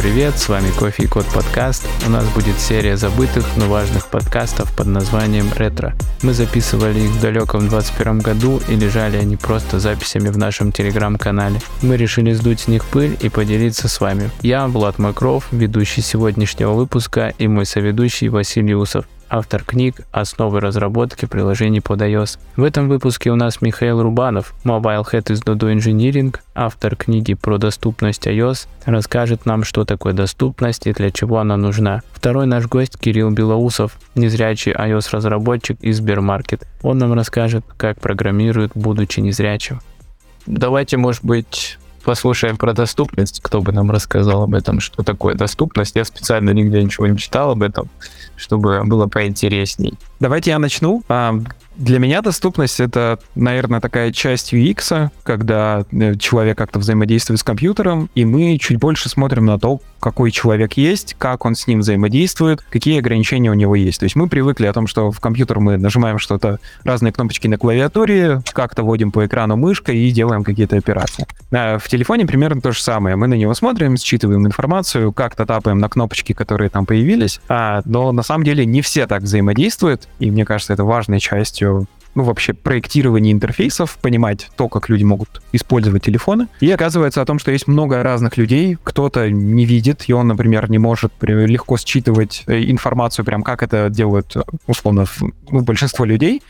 привет, с вами Кофе и Код подкаст. У нас будет серия забытых, но важных подкастов под названием «Ретро». Мы записывали их в далеком 21 году и лежали они просто записями в нашем телеграм-канале. Мы решили сдуть с них пыль и поделиться с вами. Я Влад Макров, ведущий сегодняшнего выпуска и мой соведущий Василий Усов автор книг «Основы разработки приложений под iOS». В этом выпуске у нас Михаил Рубанов, Mobile Head из Dodo Engineering, автор книги про доступность iOS, расскажет нам, что такое доступность и для чего она нужна. Второй наш гость Кирилл Белоусов, незрячий iOS-разработчик из Сбермаркет. Он нам расскажет, как программирует, будучи незрячим. Давайте, может быть, послушаем про доступность. Кто бы нам рассказал об этом, что такое доступность. Я специально нигде ничего не читал об этом, чтобы было поинтересней. Давайте я начну. Для меня доступность — это, наверное, такая часть UX, когда э, человек как-то взаимодействует с компьютером, и мы чуть больше смотрим на то, какой человек есть, как он с ним взаимодействует, какие ограничения у него есть. То есть мы привыкли о том, что в компьютер мы нажимаем что-то, разные кнопочки на клавиатуре, как-то вводим по экрану мышкой и делаем какие-то операции. А в телефоне примерно то же самое. Мы на него смотрим, считываем информацию, как-то тапаем на кнопочки, которые там появились, а, но на самом деле не все так взаимодействуют, и мне кажется, это важной частью ну, вообще проектирование интерфейсов, понимать то, как люди могут использовать телефоны. И оказывается о том, что есть много разных людей. Кто-то не видит, и он, например, не может легко считывать э, информацию, прям как это делают, условно, ну, большинство людей.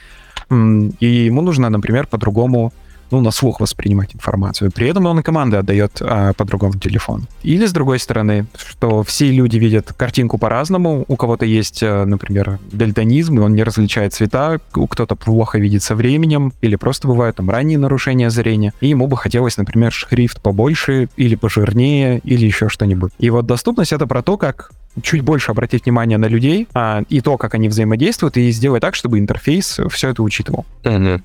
И ему нужно, например, по-другому ну, на слух воспринимать информацию. При этом он и команды отдает а, по-другому телефон. Или, с другой стороны, что все люди видят картинку по-разному. У кого-то есть, э, например, дальтонизм, и он не различает цвета, у кто-то плохо видит со временем, или просто бывают там ранние нарушения зрения, и ему бы хотелось, например, шрифт побольше, или пожирнее, или еще что-нибудь. И вот доступность — это про то, как чуть больше обратить внимание на людей а, и то, как они взаимодействуют, и сделать так, чтобы интерфейс все это учитывал. Mm-hmm.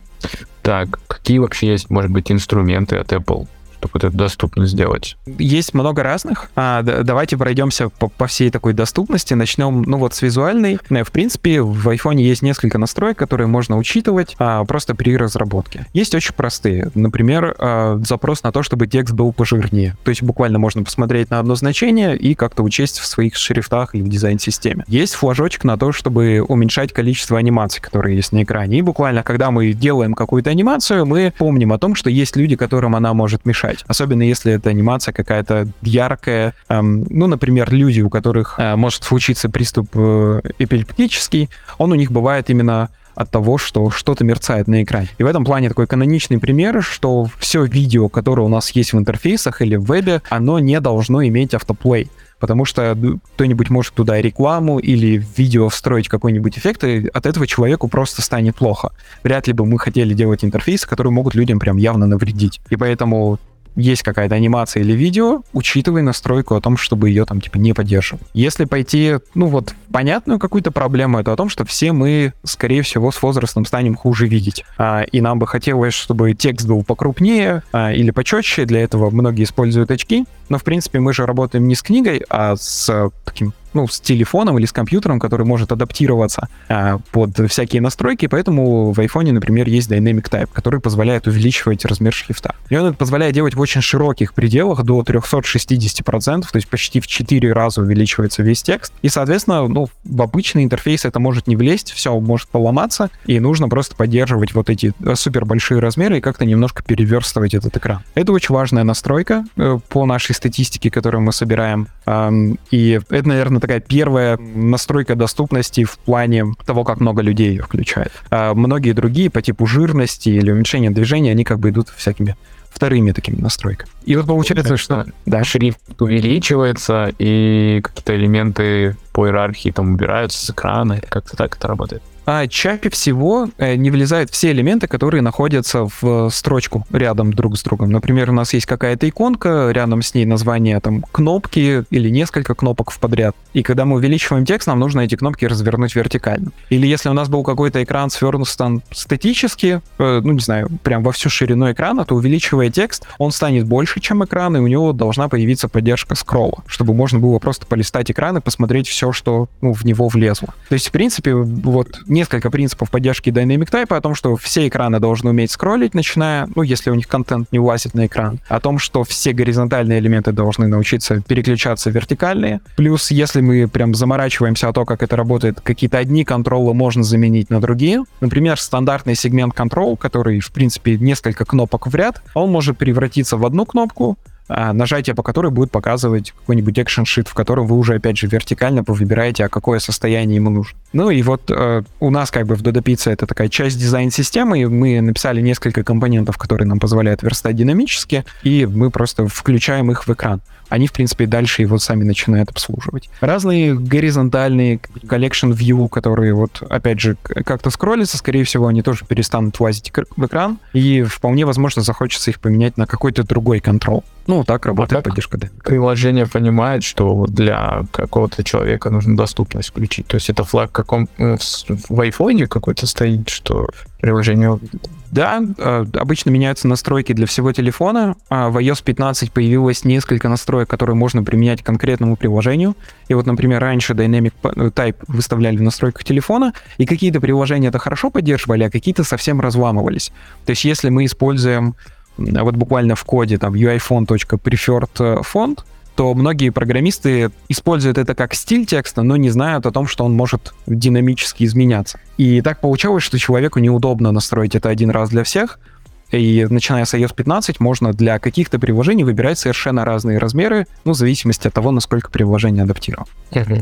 Так, какие вообще есть, может быть, инструменты от Apple? Чтобы это доступно сделать? Есть много разных. А, давайте пройдемся по, по всей такой доступности. Начнем, ну вот, с визуальной. Э, в принципе, в iPhone есть несколько настроек, которые можно учитывать а, просто при разработке. Есть очень простые. Например, а, запрос на то, чтобы текст был пожирнее. То есть буквально можно посмотреть на одно значение и как-то учесть в своих шрифтах или в дизайн-системе. Есть флажочек на то, чтобы уменьшать количество анимаций, которые есть на экране. И буквально, когда мы делаем какую-то анимацию, мы помним о том, что есть люди, которым она может мешать играть. Особенно если это анимация какая-то яркая. Эм, ну, например, люди, у которых э, может случиться приступ э, эпилептический, он у них бывает именно от того, что что-то мерцает на экране. И в этом плане такой каноничный пример, что все видео, которое у нас есть в интерфейсах или в вебе, оно не должно иметь автоплей потому что кто-нибудь может туда рекламу или в видео встроить какой-нибудь эффект, и от этого человеку просто станет плохо. Вряд ли бы мы хотели делать интерфейсы, которые могут людям прям явно навредить. И поэтому есть какая-то анимация или видео, учитывай настройку о том, чтобы ее там типа не поддерживать. Если пойти, ну вот, понятную какую-то проблему, это о том, что все мы, скорее всего, с возрастом станем хуже видеть. А, и нам бы хотелось, чтобы текст был покрупнее а, или почетче. Для этого многие используют очки. Но, в принципе, мы же работаем не с книгой, а с таким ну, с телефоном или с компьютером, который может адаптироваться а, под всякие настройки, поэтому в iPhone, например, есть Dynamic Type, который позволяет увеличивать размер шрифта. И он это позволяет делать в очень широких пределах, до 360%, то есть почти в 4 раза увеличивается весь текст. И, соответственно, ну, в обычный интерфейс это может не влезть, все может поломаться, и нужно просто поддерживать вот эти э, супер большие размеры и как-то немножко переверстывать этот экран. Это очень важная настройка э, по нашей статистике, которую мы собираем. И это, наверное, такая первая настройка доступности в плане того, как много людей ее включает. А многие другие по типу жирности или уменьшения движения, они как бы идут всякими вторыми такими настройками. И вот получается, что да. шрифт увеличивается, и какие-то элементы по иерархии там убираются с экрана, как-то так это работает а чаще всего э, не влезают все элементы, которые находятся в строчку рядом друг с другом. Например, у нас есть какая-то иконка, рядом с ней название там кнопки или несколько кнопок в подряд. И когда мы увеличиваем текст, нам нужно эти кнопки развернуть вертикально. Или если у нас был какой-то экран свернут там статически, э, ну не знаю, прям во всю ширину экрана, то увеличивая текст, он станет больше, чем экран, и у него должна появиться поддержка скролла, чтобы можно было просто полистать экран и посмотреть все, что ну, в него влезло. То есть, в принципе, вот несколько принципов поддержки Dynamic Type о том, что все экраны должны уметь скроллить, начиная, ну, если у них контент не влазит на экран, о том, что все горизонтальные элементы должны научиться переключаться в вертикальные. Плюс, если мы прям заморачиваемся о том, как это работает, какие-то одни контролы можно заменить на другие. Например, стандартный сегмент контрол, который, в принципе, несколько кнопок в ряд, он может превратиться в одну кнопку, нажатие по которой будет показывать какой-нибудь sheet, в котором вы уже, опять же, вертикально выбираете, а какое состояние ему нужно. Ну и вот э, у нас как бы в Dodo Pizza это такая часть дизайн-системы, и мы написали несколько компонентов, которые нам позволяют верстать динамически, и мы просто включаем их в экран они, в принципе, дальше его сами начинают обслуживать. Разные горизонтальные collection view, которые вот, опять же, как-то скроллятся, скорее всего, они тоже перестанут влазить в экран, и вполне возможно захочется их поменять на какой-то другой контрол. Ну, так работает а поддержка да. Приложение понимает, что для какого-то человека нужно доступность включить. То есть это флаг каком э, в айфоне какой-то стоит, что приложение да, э, обычно меняются настройки для всего телефона. А в iOS 15 появилось несколько настроек, которые можно применять к конкретному приложению. И вот, например, раньше Dynamic Type выставляли в настройках телефона, и какие-то приложения это хорошо поддерживали, а какие-то совсем разламывались. То есть если мы используем вот буквально в коде там uiphone.preferred font, то многие программисты используют это как стиль текста, но не знают о том, что он может динамически изменяться. И так получалось, что человеку неудобно настроить это один раз для всех, и начиная с iOS 15 можно для каких-то приложений выбирать совершенно разные размеры, ну, в зависимости от того, насколько приложение адаптировано.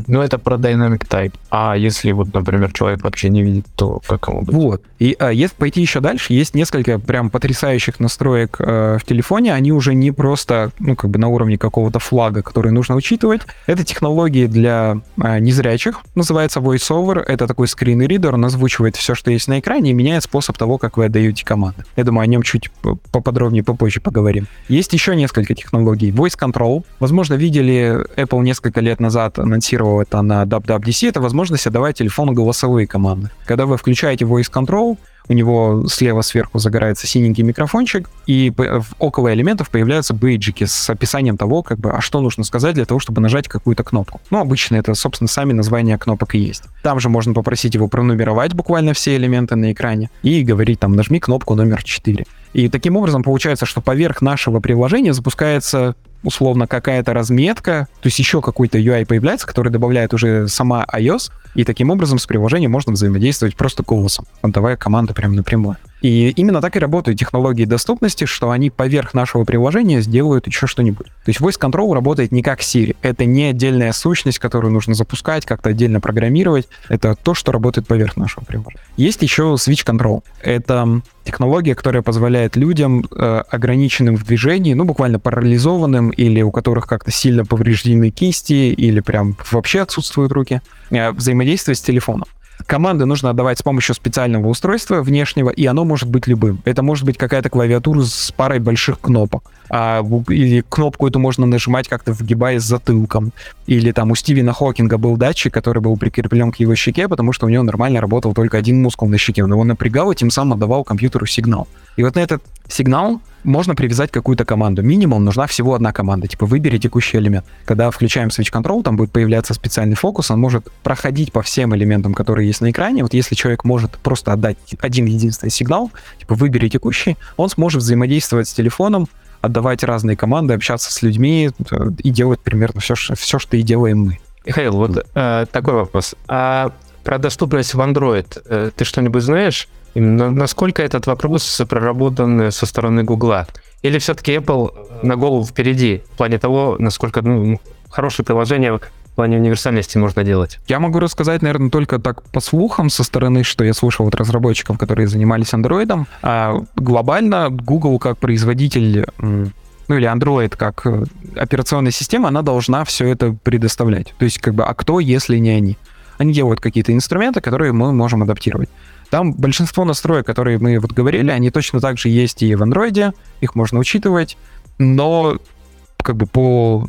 Ну, это про Dynamic Type. А если вот, например, человек вообще не видит, то как ему быть? Вот. И а, если пойти еще дальше, есть несколько прям потрясающих настроек э, в телефоне. Они уже не просто, ну, как бы на уровне какого-то флага, который нужно учитывать. Это технологии для э, незрячих. Называется VoiceOver. Это такой скрин-ридер. Он озвучивает все, что есть на экране, и меняет способ того, как вы отдаете команды. Я думаю, о нем чуть поподробнее попозже поговорим. Есть еще несколько технологий. Voice Control. Возможно, видели, Apple несколько лет назад анонсировал это на WWDC. Это возможность отдавать телефону голосовые команды. Когда вы включаете Voice Control, у него слева сверху загорается синенький микрофончик, и около элементов появляются бейджики с описанием того, как бы, а что нужно сказать для того, чтобы нажать какую-то кнопку. Ну, обычно это, собственно, сами названия кнопок и есть. Там же можно попросить его пронумеровать буквально все элементы на экране и говорить там, нажми кнопку номер 4. И таким образом получается, что поверх нашего приложения запускается условно какая-то разметка, то есть еще какой-то UI появляется, который добавляет уже сама iOS, и таким образом с приложением можно взаимодействовать просто голосом, отдавая команды прямо напрямую. И именно так и работают технологии доступности, что они поверх нашего приложения сделают еще что-нибудь. То есть Voice Control работает не как Siri. Это не отдельная сущность, которую нужно запускать, как-то отдельно программировать. Это то, что работает поверх нашего приложения. Есть еще Switch Control. Это технология, которая позволяет людям, э, ограниченным в движении, ну, буквально парализованным, или у которых как-то сильно повреждены кисти, или прям вообще отсутствуют руки, э, взаимодействовать с телефоном. Команды нужно отдавать с помощью специального устройства внешнего, и оно может быть любым. Это может быть какая-то клавиатура с парой больших кнопок. А, или кнопку эту можно нажимать как-то вгибаясь затылком. Или там у Стивена Хокинга был датчик, который был прикреплен к его щеке, потому что у него нормально работал только один мускул на щеке. Он его напрягал и тем самым отдавал компьютеру сигнал. И вот на этот сигнал можно привязать какую-то команду. Минимум нужна всего одна команда, типа выбери текущий элемент. Когда включаем Switch Control, там будет появляться специальный фокус, он может проходить по всем элементам, которые есть на экране. Вот если человек может просто отдать один единственный сигнал, типа выбери текущий, он сможет взаимодействовать с телефоном, отдавать разные команды, общаться с людьми э, и делать примерно все, все что и делаем мы. Михаил, вот э, такой вопрос. А про доступность в Android э, ты что-нибудь знаешь? Насколько этот вопрос проработан со стороны Гугла? Или все-таки Apple на голову впереди в плане того, насколько ну, хорошее приложение в плане универсальности можно делать? Я могу рассказать, наверное, только так по слухам со стороны, что я слушал от разработчиков, которые занимались Android. А глобально Google как производитель ну или Android как э, операционная система, она должна все это предоставлять. То есть как бы, а кто, если не они? Они делают какие-то инструменты, которые мы можем адаптировать. Там большинство настроек, которые мы вот говорили, они точно так же есть и в андроиде, их можно учитывать, но как бы по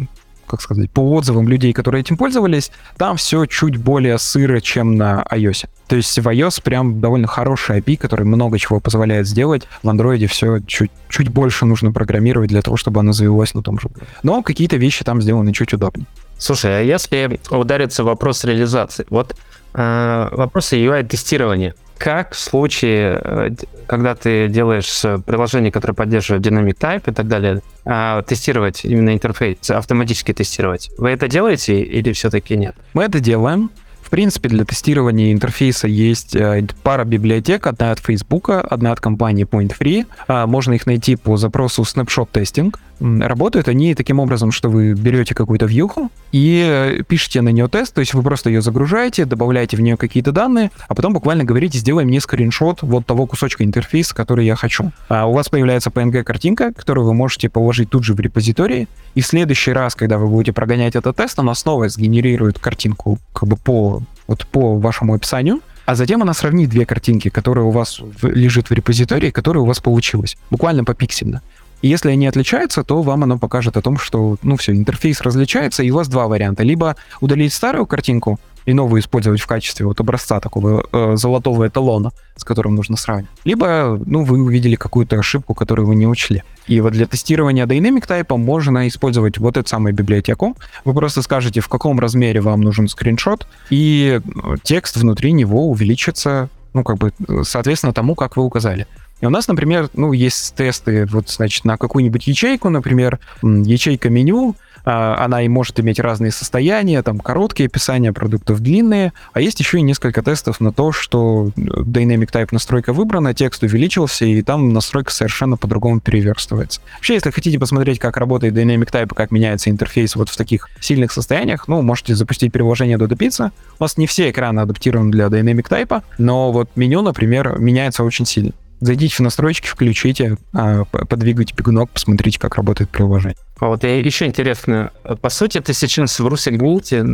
как сказать, по отзывам людей, которые этим пользовались, там все чуть более сыро, чем на iOS. То есть в iOS прям довольно хороший API, который много чего позволяет сделать. В Android все чуть, чуть больше нужно программировать для того, чтобы оно завелось на том же. Но какие-то вещи там сделаны чуть удобнее. Слушай, а если удариться в вопрос реализации? Вот э, вопросы UI-тестирования. Как в случае, э, когда ты делаешь приложение, которое поддерживает Dynamic Type и так далее, э, тестировать именно интерфейс, автоматически тестировать? Вы это делаете или все-таки нет? Мы это делаем. В принципе, для тестирования интерфейса есть э, пара библиотек, одна от Facebook, одна от компании Point Free. А, можно их найти по запросу Snapshot Testing. Работают они таким образом, что вы берете какую-то вьюху и э, пишете на нее тест, то есть вы просто ее загружаете, добавляете в нее какие-то данные, а потом буквально говорите, сделай мне скриншот вот того кусочка интерфейса, который я хочу. А у вас появляется PNG-картинка, которую вы можете положить тут же в репозитории, и в следующий раз, когда вы будете прогонять этот тест, она снова сгенерирует картинку как бы по, вот по вашему описанию, а затем она сравнит две картинки, которые у вас лежит в репозитории, которые у вас получилось, буквально попиксельно. И если они отличаются, то вам оно покажет о том, что, ну все, интерфейс различается, и у вас два варианта. Либо удалить старую картинку и новую использовать в качестве вот образца такого э, золотого эталона, с которым нужно сравнивать. Либо, ну, вы увидели какую-то ошибку, которую вы не учли. И вот для тестирования Dynamic Type можно использовать вот эту самую библиотеку. Вы просто скажете, в каком размере вам нужен скриншот, и э, текст внутри него увеличится, ну, как бы, соответственно, тому, как вы указали. И у нас, например, ну, есть тесты вот, значит, на какую-нибудь ячейку, например, ячейка меню, она и может иметь разные состояния, там короткие описания продуктов, длинные, а есть еще и несколько тестов на то, что Dynamic Type настройка выбрана, текст увеличился, и там настройка совершенно по-другому переверстывается. Вообще, если хотите посмотреть, как работает Dynamic Type, как меняется интерфейс вот в таких сильных состояниях, ну, можете запустить приложение Dodo Pizza. У вас не все экраны адаптированы для Dynamic Type, но вот меню, например, меняется очень сильно. Зайдите в настройки, включите, а, подвигайте бегунок, посмотрите, как работает приложение. А вот я еще интересно, по сути, ты сейчас в Русик Гулте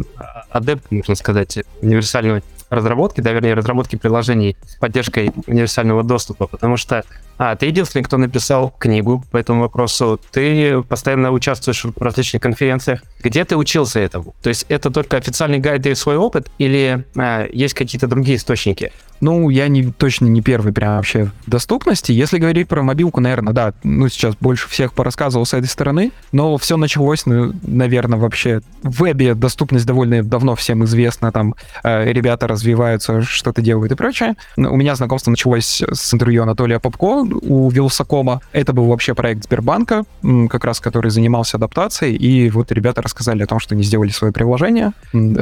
адепт, можно сказать, универсального разработки, да, вернее, разработки приложений с поддержкой универсального доступа, потому что а, ты единственный, кто написал книгу по этому вопросу, ты постоянно участвуешь в различных конференциях. Где ты учился этому? То есть это только официальный гайд и свой опыт, или а, есть какие-то другие источники? Ну, я не, точно не первый прям вообще в доступности. Если говорить про мобилку, наверное, да, ну, сейчас больше всех порассказывал с этой стороны, но все началось, ну, наверное, вообще в вебе доступность довольно давно всем известна, там э, ребята развиваются, что-то делают и прочее. У меня знакомство началось с интервью Анатолия Попко у Вилсакома. Это был вообще проект Сбербанка, как раз который занимался адаптацией, и вот ребята рассказали о том, что они сделали свое приложение.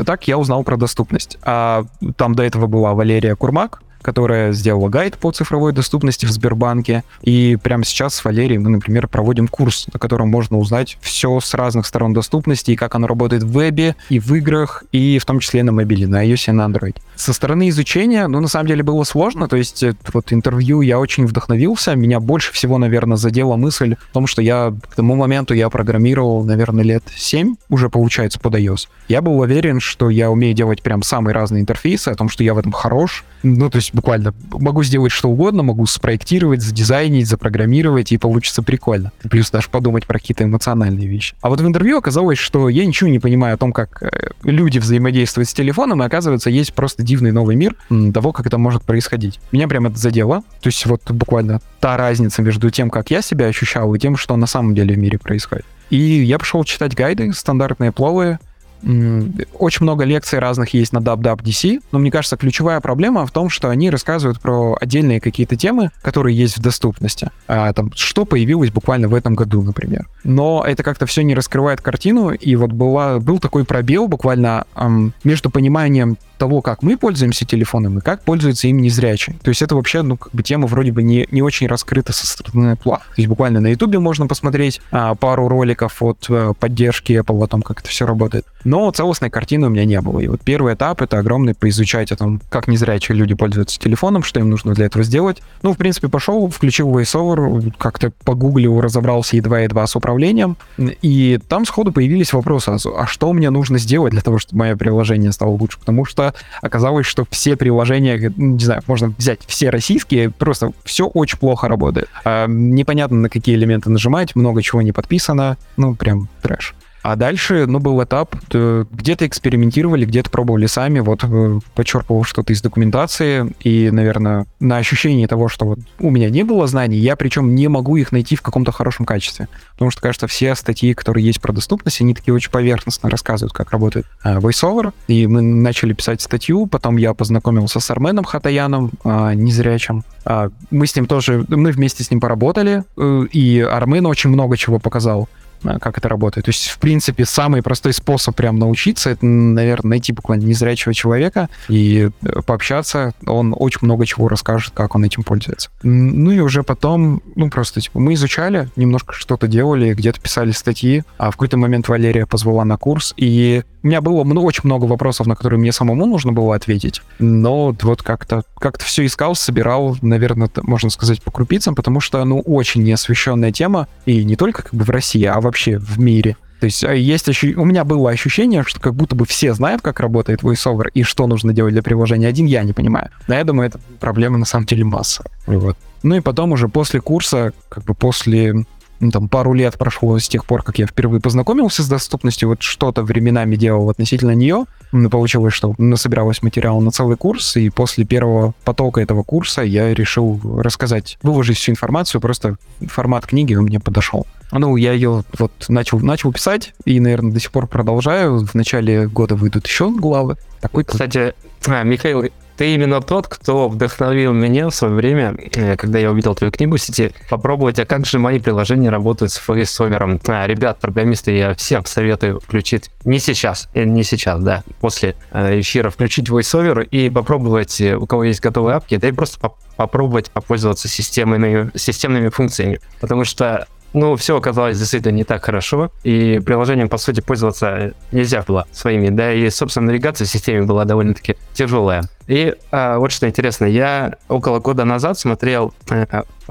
Так я узнал про доступность. А там до этого была Валерия Курмак, которая сделала гайд по цифровой доступности в Сбербанке. И прямо сейчас с Валерией мы, например, проводим курс, на котором можно узнать все с разных сторон доступности, и как оно работает в вебе, и в играх, и в том числе на мобиле, на iOS и на Android. Со стороны изучения, ну, на самом деле было сложно, то есть э, вот интервью я очень вдохновился, меня больше всего, наверное, задела мысль в том, что я к тому моменту я программировал, наверное, лет 7, уже получается под iOS. Я был уверен, что я умею делать прям самые разные интерфейсы, о том, что я в этом хорош, ну, то есть буквально могу сделать что угодно, могу спроектировать, задизайнить, запрограммировать, и получится прикольно. Плюс даже подумать про какие-то эмоциональные вещи. А вот в интервью оказалось, что я ничего не понимаю о том, как э, люди взаимодействуют с телефоном, и оказывается, есть просто дивный новый мир того, как это может происходить. Меня прям это задело. То есть вот буквально та разница между тем, как я себя ощущал, и тем, что на самом деле в мире происходит. И я пошел читать гайды, стандартные пловые, очень много лекций разных есть на DubDubDC, но мне кажется, ключевая проблема в том, что они рассказывают про отдельные какие-то темы, которые есть в доступности. А, там, что появилось буквально в этом году, например. Но это как-то все не раскрывает картину, и вот была, был такой пробел буквально эм, между пониманием того, как мы пользуемся телефоном и как пользуется им незрячий. То есть это вообще, ну, как бы тема вроде бы не, не очень раскрыта со стороны Apple. То есть буквально на YouTube можно посмотреть а, пару роликов от а, поддержки Apple о том, как это все работает. Но целостной картины у меня не было. И вот первый этап — это огромный поизучать о том, как незрячие люди пользуются телефоном, что им нужно для этого сделать. Ну, в принципе, пошел, включил VoiceOver, как-то погуглил, разобрался едва-едва с управлением, и там сходу появились вопросы, а что мне нужно сделать для того, чтобы мое приложение стало лучше? Потому что оказалось, что все приложения, не знаю, можно взять все российские, просто все очень плохо работает. А, непонятно, на какие элементы нажимать, много чего не подписано, ну, прям трэш. А дальше, ну, был этап, где-то экспериментировали, где-то пробовали сами, вот э, почерпывал что-то из документации, и, наверное, на ощущении того, что вот у меня не было знаний, я причем не могу их найти в каком-то хорошем качестве. Потому что, кажется, все статьи, которые есть про доступность, они такие очень поверхностно рассказывают, как работает э, VoiceOver. И мы начали писать статью, потом я познакомился с Арменом Хатаяном, э, незрячим. Э, мы с ним тоже, мы вместе с ним поработали, и Армен очень много чего показал. Э, как это работает. То есть, в принципе, самый простой способ прям научиться, это, наверное, найти буквально незрячего человека и э, пообщаться. Он очень много чего расскажет, как он этим пользуется. Ну и уже потом, ну просто, типа, мы изучали, немножко что-то делали, где-то писали статьи, а в какой-то момент Валерия позвала на курс, и у меня было ну, очень много вопросов, на которые мне самому нужно было ответить, но вот как-то как все искал, собирал, наверное, можно сказать, по крупицам, потому что, ну, очень неосвещенная тема, и не только как бы в России, а вообще в мире. То есть а, есть ощу... у меня было ощущение, что как будто бы все знают, как работает VoiceOver и что нужно делать для приложения. Один я не понимаю. Но я думаю, это проблема на самом деле масса. Вот. Ну и потом уже после курса, как бы после ну, там, пару лет прошло с тех пор, как я впервые познакомился с доступностью, вот что-то временами делал относительно нее. Получилось, что насобиралось материал на целый курс, и после первого потока этого курса я решил рассказать, выложить всю информацию, просто формат книги мне подошел. Ну, я ее вот начал, начал писать, и, наверное, до сих пор продолжаю. В начале года выйдут еще главы. Такой Кстати, а, Михаил, ты именно тот, кто вдохновил меня в свое время, э, когда я увидел твою книгу в сети, попробовать, а как же мои приложения работают с VoiceOver. А, ребят, программисты, я всем советую включить, не сейчас, э, не сейчас, да, после э, эфира включить VoiceOver и попробовать, у кого есть готовые апки, да и просто попробовать попользоваться системными, системными функциями. Потому что ну, все оказалось действительно не так хорошо, и приложением, по сути, пользоваться нельзя было своими, да, и, собственно, навигация в системе была довольно-таки тяжелая. И а, вот что интересно, я около года назад смотрел, э,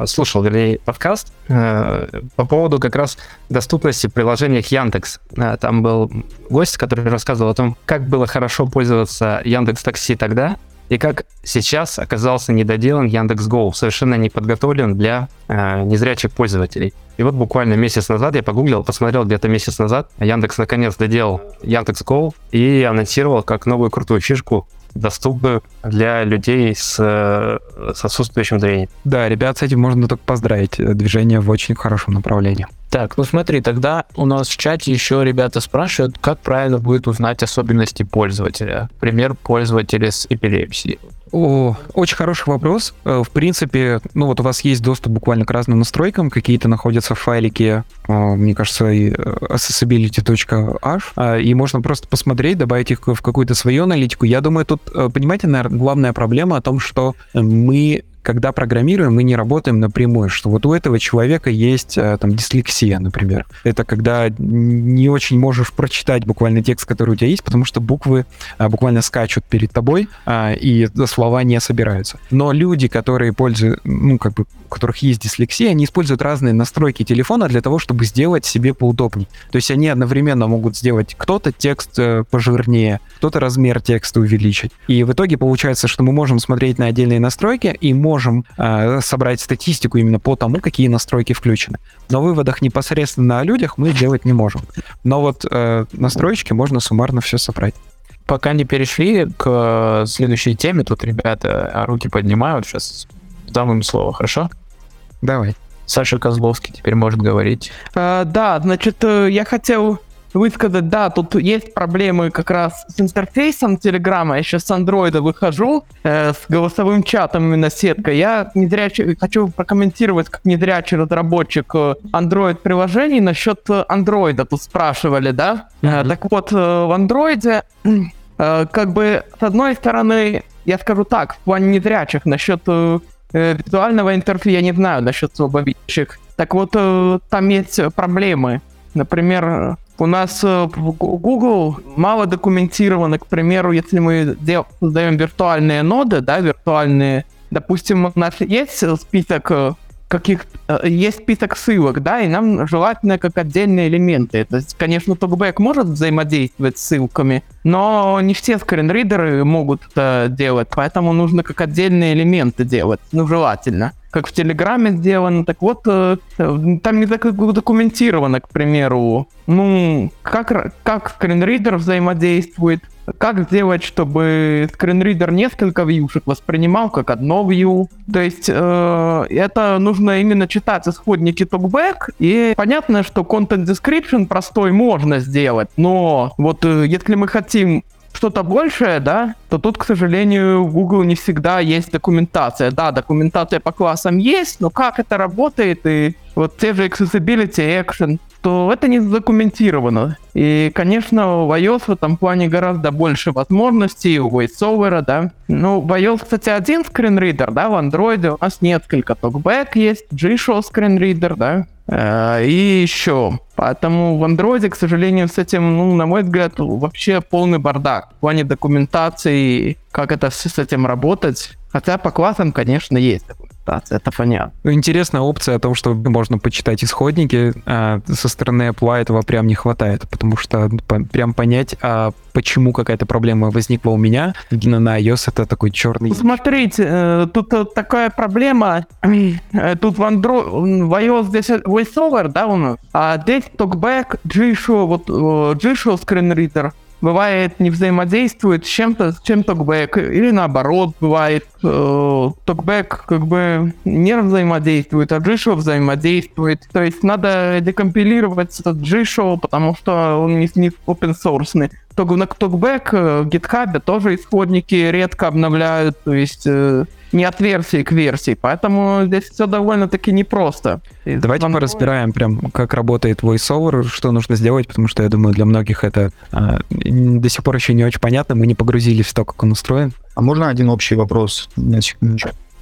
слушал, вернее, подкаст э, по поводу как раз доступности в Яндекс. Э, там был гость, который рассказывал о том, как было хорошо пользоваться Яндекс Такси тогда, и как сейчас оказался недоделан Яндекс.Го, совершенно не подготовлен для э, незрячих пользователей. И вот буквально месяц назад я погуглил, посмотрел где-то месяц назад, Яндекс наконец доделал Яндекс.Го и анонсировал как новую крутую фишку доступную для людей с, с отсутствующим зрением. Да, ребят, с этим можно только поздравить. Движение в очень хорошем направлении. Так, ну смотри, тогда у нас в чате еще ребята спрашивают, как правильно будет узнать особенности пользователя. Пример пользователя с эпилепсией. О, очень хороший вопрос. Э, в принципе, ну вот у вас есть доступ буквально к разным настройкам, какие-то находятся в файлике, э, мне кажется, э, accessibility.h, и можно просто посмотреть, добавить их в какую-то свою аналитику. Я думаю, тут, понимаете, наверное, главная проблема о том, что мы когда программируем, мы не работаем напрямую, что вот у этого человека есть э, там дислексия, например. Это когда не очень можешь прочитать буквально текст, который у тебя есть, потому что буквы а, буквально скачут перед тобой, а, и слова не собираются. Но люди, которые пользуют, ну, как бы, у которых есть дислексия, они используют разные настройки телефона для того, чтобы сделать себе поудобнее. То есть они одновременно могут сделать кто-то текст э, пожирнее, кто-то размер текста увеличить. И в итоге получается, что мы можем смотреть на отдельные настройки и можем можем э, собрать статистику именно по тому, какие настройки включены. Но выводах непосредственно о людях мы делать не можем. Но вот э, настройки можно суммарно все собрать. Пока не перешли к э, следующей теме, тут ребята руки поднимают, сейчас дам им слово, хорошо? Давай. Саша Козловский теперь может говорить. А, да, значит, э, я хотел высказать, да, тут есть проблемы как раз с интерфейсом Телеграма. Я сейчас с андроида выхожу э, с голосовым чатом именно сетка. Я незрячий, хочу прокомментировать как незрячий разработчик Android э, приложений насчет андроида. Тут спрашивали, да? Mm-hmm. Э, так вот, э, в андроиде э, как бы с одной стороны, я скажу так, в плане незрячих насчет э, виртуального интерфейса, я не знаю насчет слабовидящих. Так вот, э, там есть проблемы. Например, у нас э, Google мало документировано, к примеру, если мы создаем виртуальные ноды, да, виртуальные, допустим, у нас есть список э, каких э, есть список ссылок, да, и нам желательно как отдельные элементы. То есть, конечно, токбэк может взаимодействовать с ссылками, но не все скринридеры могут это делать, поэтому нужно как отдельные элементы делать, ну, желательно как в Телеграме сделано. Так вот, э, там не так документировано, к примеру, ну, как, как скринридер взаимодействует, как сделать, чтобы скринридер несколько вьюшек воспринимал как одно вью. То есть э, это нужно именно читать исходники TalkBack, и понятно, что content description простой можно сделать, но вот э, если мы хотим что-то большее, да, то тут, к сожалению, в Google не всегда есть документация. Да, документация по классам есть, но как это работает, и вот те же accessibility, action, то это не задокументировано. И, конечно, у iOS в этом плане гораздо больше возможностей, у VoiceOver, да. Ну, в iOS, кстати, один скринридер, да, в Android у нас несколько. TalkBack есть, G-Show скринридер, да, э, и еще. Поэтому в Android, к сожалению, с этим, ну, на мой взгляд, вообще полный бардак. В плане документации, как это с этим работать. Хотя по классам, конечно, есть это понятно. Ну, интересная опция о том, что можно почитать исходники. А со стороны Apple этого прям не хватает, потому что по, прям понять, а почему какая-то проблема возникла у меня, на iOS это такой черный... Смотрите, э, тут э, такая проблема, э, тут в Android, в iOS здесь VoiceOver, да, у нас, а здесь TalkBack, G-Show, вот G-Show скринридер, бывает не взаимодействует с чем-то, с чем токбэк, или наоборот, бывает э, токбэк как бы не взаимодействует, а G-Show взаимодействует. То есть надо декомпилировать этот G-Show, потому что он не, не open source. На токбэк э, в GitHub тоже исходники редко обновляют, то есть э, не от версии к версии, поэтому здесь все довольно-таки непросто. Давайте Вам поразбираем прям, как работает VoiceOver, что нужно сделать, потому что я думаю, для многих это а, до сих пор еще не очень понятно, мы не погрузились в то, как он устроен. А можно один общий вопрос?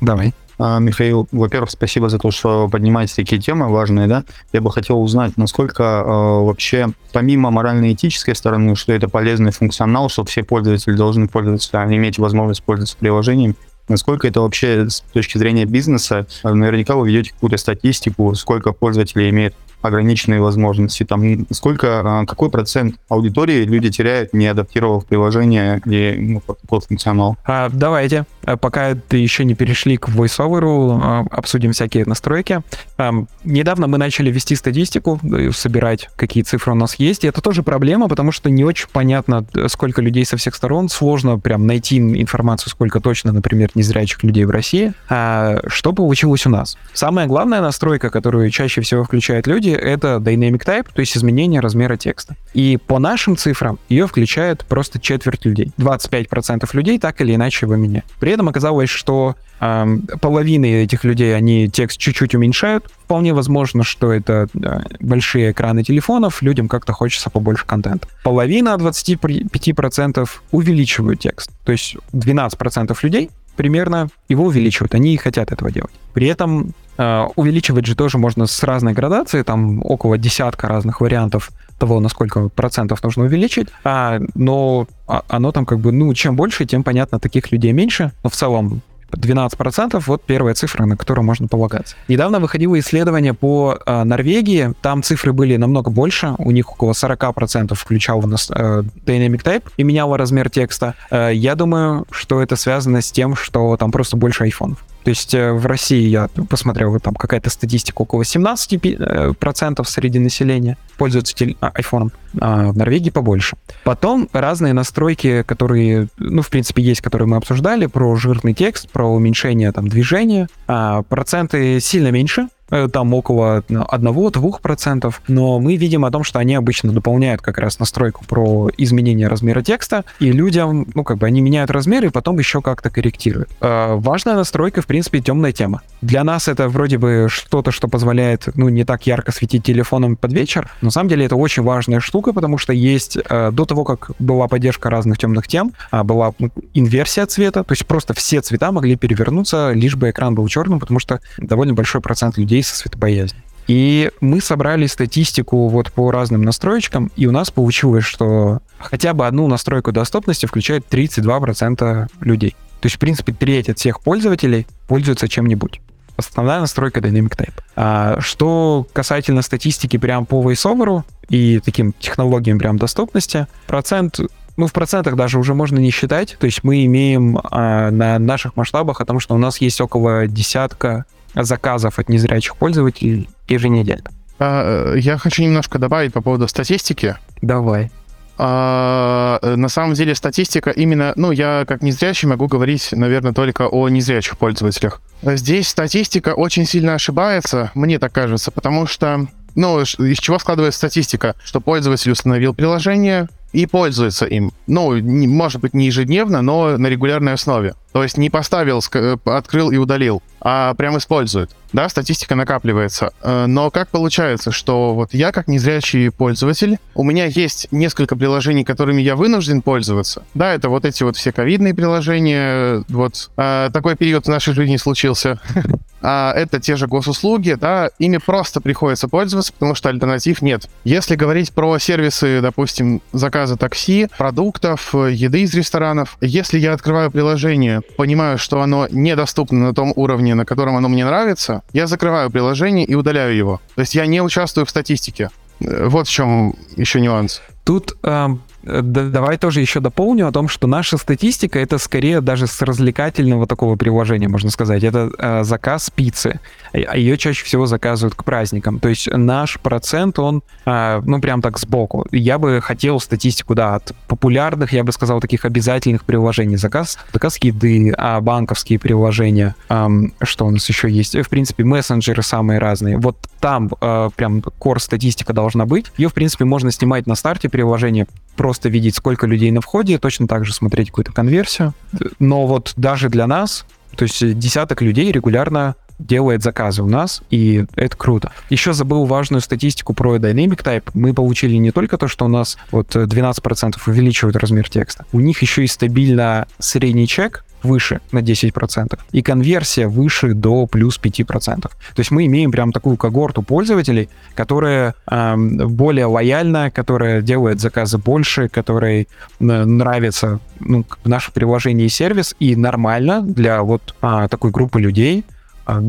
Давай. А, Михаил, во-первых, спасибо за то, что поднимаете такие темы важные, да. Я бы хотел узнать, насколько э, вообще, помимо морально-этической стороны, что это полезный функционал, что все пользователи должны пользоваться, иметь возможность пользоваться приложением, Насколько это вообще с точки зрения бизнеса? Наверняка вы ведете какую-то статистику, сколько пользователей имеет ограниченные возможности. Там сколько, а, какой процент аудитории люди теряют, не адаптировав приложение и ну, такой функционал? А, давайте, а, пока ты еще не перешли к VoiceOver, а, обсудим всякие настройки. А, недавно мы начали вести статистику, собирать, какие цифры у нас есть, и это тоже проблема, потому что не очень понятно, сколько людей со всех сторон, сложно прям найти информацию, сколько точно, например, незрячих людей в России. А, что получилось у нас? Самая главная настройка, которую чаще всего включают люди, это dynamic type, то есть изменение размера текста. И по нашим цифрам ее включает просто четверть людей. 25% людей так или иначе его меняют. При этом оказалось, что э, половина этих людей, они текст чуть-чуть уменьшают. Вполне возможно, что это э, большие экраны телефонов, людям как-то хочется побольше контента. Половина 25% увеличивают текст. То есть 12% людей примерно его увеличивают, они хотят этого делать. При этом э, увеличивать же тоже можно с разной градацией, там около десятка разных вариантов того, на сколько процентов нужно увеличить, а, но а, оно там как бы, ну, чем больше, тем, понятно, таких людей меньше, но в целом 12% вот первая цифра, на которую можно полагаться. Недавно выходило исследование по э, Норвегии, там цифры были намного больше, у них около 40% включало нас э, Dynamic Type и меняло размер текста. Э, я думаю, что это связано с тем, что там просто больше айфонов. То есть э, в России я посмотрел, там какая-то статистика, около 17% э, среди населения пользуются а, айфоном, а в Норвегии побольше. Потом разные настройки, которые, ну, в принципе, есть, которые мы обсуждали, про жирный текст, про уменьшение там движения. А проценты сильно меньше, там около 1-2%, но мы видим о том, что они обычно дополняют как раз настройку про изменение размера текста, и людям, ну, как бы они меняют размер и потом еще как-то корректируют. Э, важная настройка, в принципе, темная тема. Для нас это вроде бы что-то, что позволяет, ну, не так ярко светить телефоном под вечер, но на самом деле это очень важная штука, потому что есть, э, до того, как была поддержка разных темных тем, а была ну, инверсия цвета, то есть просто все цвета могли перевернуться, лишь бы экран был черным, потому что довольно большой процент людей людей со светобоязнью. И мы собрали статистику вот по разным настроечкам, и у нас получилось, что хотя бы одну настройку доступности включает 32% людей. То есть, в принципе, треть от всех пользователей пользуются чем-нибудь. основная настройка Dynamic Type. А, что касательно статистики прям по VoiceOver и таким технологиям прям доступности, процент ну, в процентах даже уже можно не считать. То есть мы имеем а, на наших масштабах о том, что у нас есть около десятка заказов от незрячих пользователей еженедельно. А, э, я хочу немножко добавить по поводу статистики. Давай. А, э, на самом деле статистика именно, ну, я как незрячий могу говорить, наверное, только о незрячих пользователях. Здесь статистика очень сильно ошибается, мне так кажется, потому что, ну, из чего складывается статистика? Что пользователь установил приложение, и пользуется им. Ну, не, может быть, не ежедневно, но на регулярной основе. То есть не поставил, э, открыл и удалил, а прям использует. Да, статистика накапливается. Э, но как получается, что вот я как незрячий пользователь, у меня есть несколько приложений, которыми я вынужден пользоваться. Да, это вот эти вот все ковидные приложения. Вот э, такой период в нашей жизни случился. а это те же госуслуги, да, ими просто приходится пользоваться, потому что альтернатив нет. Если говорить про сервисы, допустим, заказа такси, продуктов, еды из ресторанов, если я открываю приложение, понимаю, что оно недоступно на том уровне, на котором оно мне нравится, я закрываю приложение и удаляю его. То есть я не участвую в статистике. Э, вот в чем еще нюанс. Тут Э, давай тоже еще дополню о том, что наша статистика это скорее даже с развлекательного такого приложения, можно сказать. Это э, заказ пиццы. А Ее чаще всего заказывают к праздникам. То есть наш процент, он, э, ну, прям так сбоку. Я бы хотел статистику, да, от популярных, я бы сказал, таких обязательных приложений. Заказ, заказ еды, а банковские приложения. Э, что у нас еще есть? В принципе, мессенджеры самые разные. Вот там э, прям core статистика должна быть. Ее, в принципе, можно снимать на старте приложения, просто видеть, сколько людей на входе, точно так же смотреть какую-то конверсию. Но вот даже для нас, то есть десяток людей регулярно делает заказы у нас, и это круто. Еще забыл важную статистику про Dynamic Type. Мы получили не только то, что у нас вот 12% увеличивает размер текста, у них еще и стабильно средний чек, выше на 10%, и конверсия выше до плюс 5%. То есть мы имеем прям такую когорту пользователей, которая э, более лояльна, которая делает заказы больше, которой э, нравится ну, наше приложение и сервис, и нормально для вот а, такой группы людей а,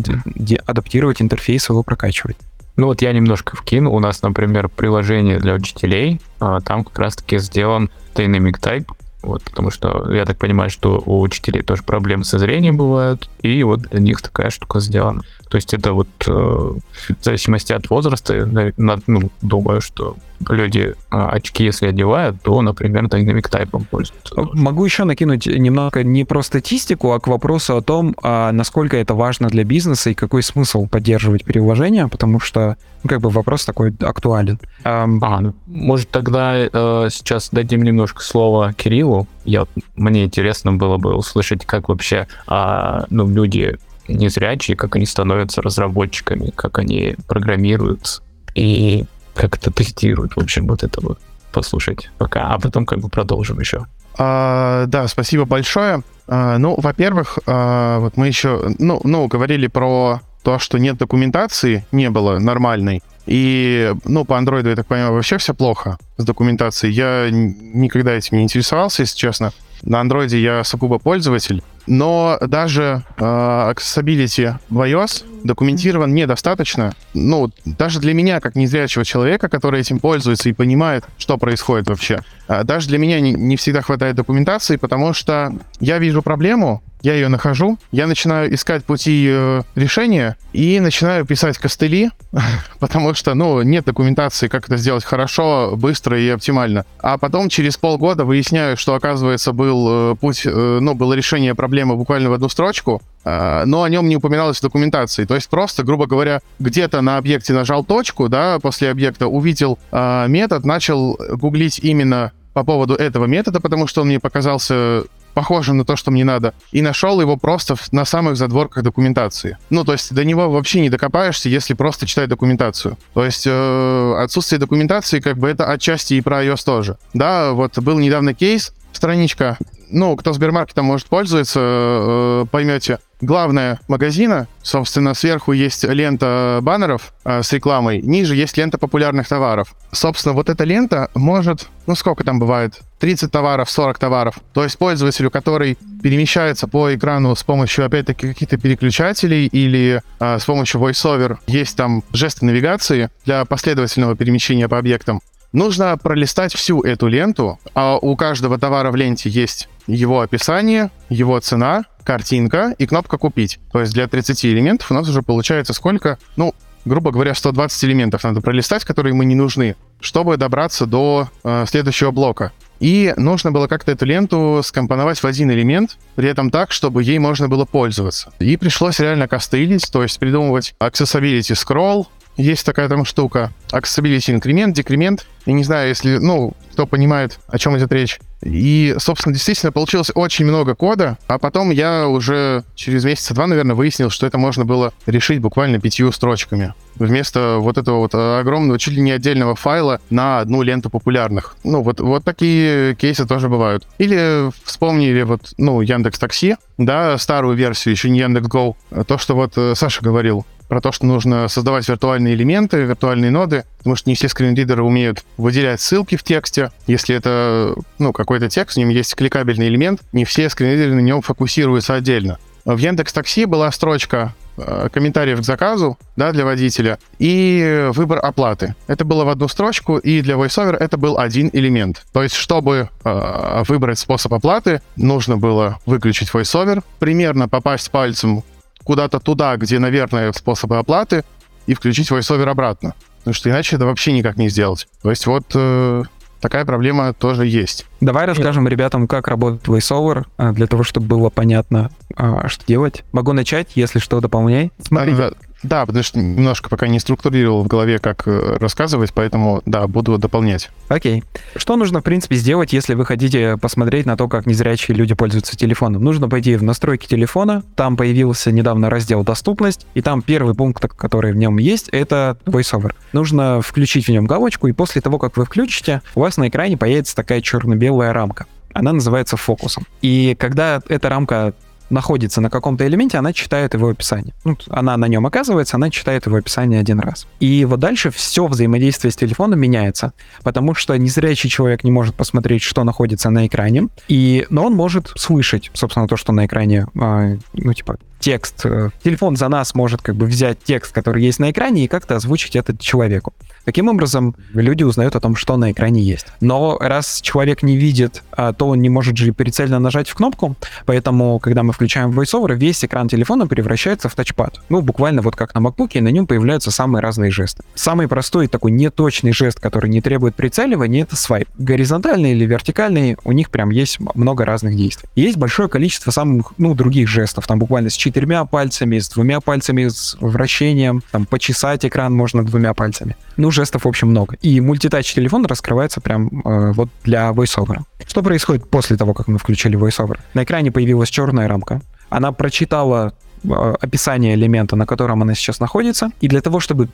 адаптировать интерфейс, его прокачивать. Ну вот я немножко вкину. У нас, например, приложение для учителей. А, там как раз-таки сделан Dynamic Type, вот, потому что я так понимаю, что у учителей тоже проблемы со зрением бывают, и вот для них такая штука сделана. То есть это вот э, в зависимости от возраста, ну, думаю, что люди а, очки, если одевают, то, например, Dynamic Type пользуются. Могу еще накинуть немного не про статистику, а к вопросу о том, а насколько это важно для бизнеса и какой смысл поддерживать приложение, потому что ну, как бы вопрос такой актуален. А, ну, может тогда э, сейчас дадим немножко слова Кириллу. Я, мне интересно было бы услышать, как вообще а, ну, люди незрячие, как они становятся разработчиками, как они программируют и как это тестируют. В общем, вот это вот послушать пока, а потом как бы продолжим еще. А, да, спасибо большое. А, ну, во-первых, а, вот мы еще, ну, ну, говорили про то, что нет документации, не было нормальной. И, ну, по андроиду, я так понимаю, вообще все плохо с документацией. Я никогда этим не интересовался, если честно. На андроиде я сугубо пользователь. Но даже э, accessibility в iOS документирован недостаточно. Ну, даже для меня, как незрячего человека, который этим пользуется и понимает, что происходит вообще, э, даже для меня не, не всегда хватает документации, потому что я вижу проблему, я ее нахожу, я начинаю искать пути э, решения и начинаю писать костыли, потому что, ну, нет документации, как это сделать хорошо, быстро и оптимально. А потом через полгода выясняю, что, оказывается, был э, путь, ну, было решение проблемы буквально в одну строчку, э, но о нем не упоминалось в документации. То есть просто, грубо говоря, где-то на объекте нажал точку, да, после объекта увидел э, метод, начал гуглить именно по поводу этого метода, потому что он мне показался похожим на то, что мне надо, и нашел его просто на самых задворках документации. Ну, то есть до него вообще не докопаешься, если просто читать документацию. То есть э, отсутствие документации, как бы это отчасти и про iOS тоже. Да, вот был недавно кейс, страничка, ну, кто Сбермаркетом, может, пользуется, э, поймете. Главное магазина, собственно, сверху есть лента баннеров э, с рекламой, ниже есть лента популярных товаров. Собственно, вот эта лента может, ну, сколько там бывает, 30 товаров, 40 товаров. То есть пользователю, который перемещается по экрану с помощью, опять-таки, каких-то переключателей или э, с помощью VoiceOver, есть там жесты навигации для последовательного перемещения по объектам. Нужно пролистать всю эту ленту, а у каждого товара в ленте есть его описание, его цена, картинка и кнопка «Купить». То есть для 30 элементов у нас уже получается сколько? Ну, грубо говоря, 120 элементов надо пролистать, которые мы не нужны, чтобы добраться до э, следующего блока. И нужно было как-то эту ленту скомпоновать в один элемент, при этом так, чтобы ей можно было пользоваться. И пришлось реально костылить, то есть придумывать accessibility scroll, есть такая там штука, accessibility инкремент, декремент. Я не знаю, если, ну, кто понимает, о чем идет речь. И, собственно, действительно получилось очень много кода, а потом я уже через месяца два, наверное, выяснил, что это можно было решить буквально пятью строчками. Вместо вот этого вот огромного, чуть ли не отдельного файла на одну ленту популярных. Ну, вот, вот такие кейсы тоже бывают. Или вспомнили вот, ну, Яндекс Такси, да, старую версию, еще не Яндекс Go. То, что вот э, Саша говорил, про то, что нужно создавать виртуальные элементы, виртуальные ноды, потому что не все скринридеры умеют выделять ссылки в тексте. Если это ну, какой-то текст, в нем есть кликабельный элемент, не все скринридеры на нем фокусируются отдельно. В Яндекс Такси была строчка э, комментариев к заказу да, для водителя и выбор оплаты. Это было в одну строчку, и для VoiceOver это был один элемент. То есть, чтобы э, выбрать способ оплаты, нужно было выключить VoiceOver, примерно попасть пальцем куда-то туда, где, наверное, способы оплаты, и включить VoiceOver обратно. Потому что иначе это вообще никак не сделать. То есть вот э, такая проблема тоже есть. Давай расскажем ребятам, как работает VoiceOver, а, для того, чтобы было понятно, а, что делать. Могу начать, если что, дополняй. Смотрите. Да, потому что немножко пока не структурировал в голове, как э, рассказывать, поэтому, да, буду дополнять. Окей. Что нужно, в принципе, сделать, если вы хотите посмотреть на то, как незрячие люди пользуются телефоном? Нужно пойти в настройки телефона, там появился недавно раздел «Доступность», и там первый пункт, который в нем есть, это VoiceOver. Нужно включить в нем галочку, и после того, как вы включите, у вас на экране появится такая черно-белая рамка она называется фокусом. И когда эта рамка находится на каком-то элементе, она читает его описание. Ну, она на нем оказывается, она читает его описание один раз. И вот дальше все взаимодействие с телефоном меняется, потому что незрячий человек не может посмотреть, что находится на экране, и, но он может слышать, собственно, то, что на экране, э, ну, типа, текст. Э, телефон за нас может как бы взять текст, который есть на экране, и как-то озвучить это человеку. Таким образом, люди узнают о том, что на экране есть. Но раз человек не видит, а, то он не может же прицельно нажать в кнопку, поэтому, когда мы включаем VoiceOver, весь экран телефона превращается в тачпад. Ну, буквально вот как на MacBook, и на нем появляются самые разные жесты. Самый простой такой неточный жест, который не требует прицеливания, это свайп. Горизонтальный или вертикальный, у них прям есть много разных действий. Есть большое количество самых, ну, других жестов, там буквально с четырьмя пальцами, с двумя пальцами, с вращением, там почесать экран можно двумя пальцами. Ну, жестов, в общем, много. И мультитач телефон раскрывается прям э, вот для VoiceOver. Что происходит после того, как мы включили VoiceOver? На экране появилась черная рамка. Она прочитала э, описание элемента, на котором она сейчас находится. И для того, чтобы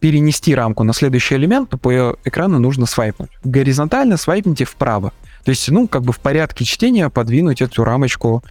перенести рамку на следующий элемент, по экрану нужно свайпнуть. Горизонтально свайпните вправо. То есть, ну, как бы в порядке чтения подвинуть эту рамочку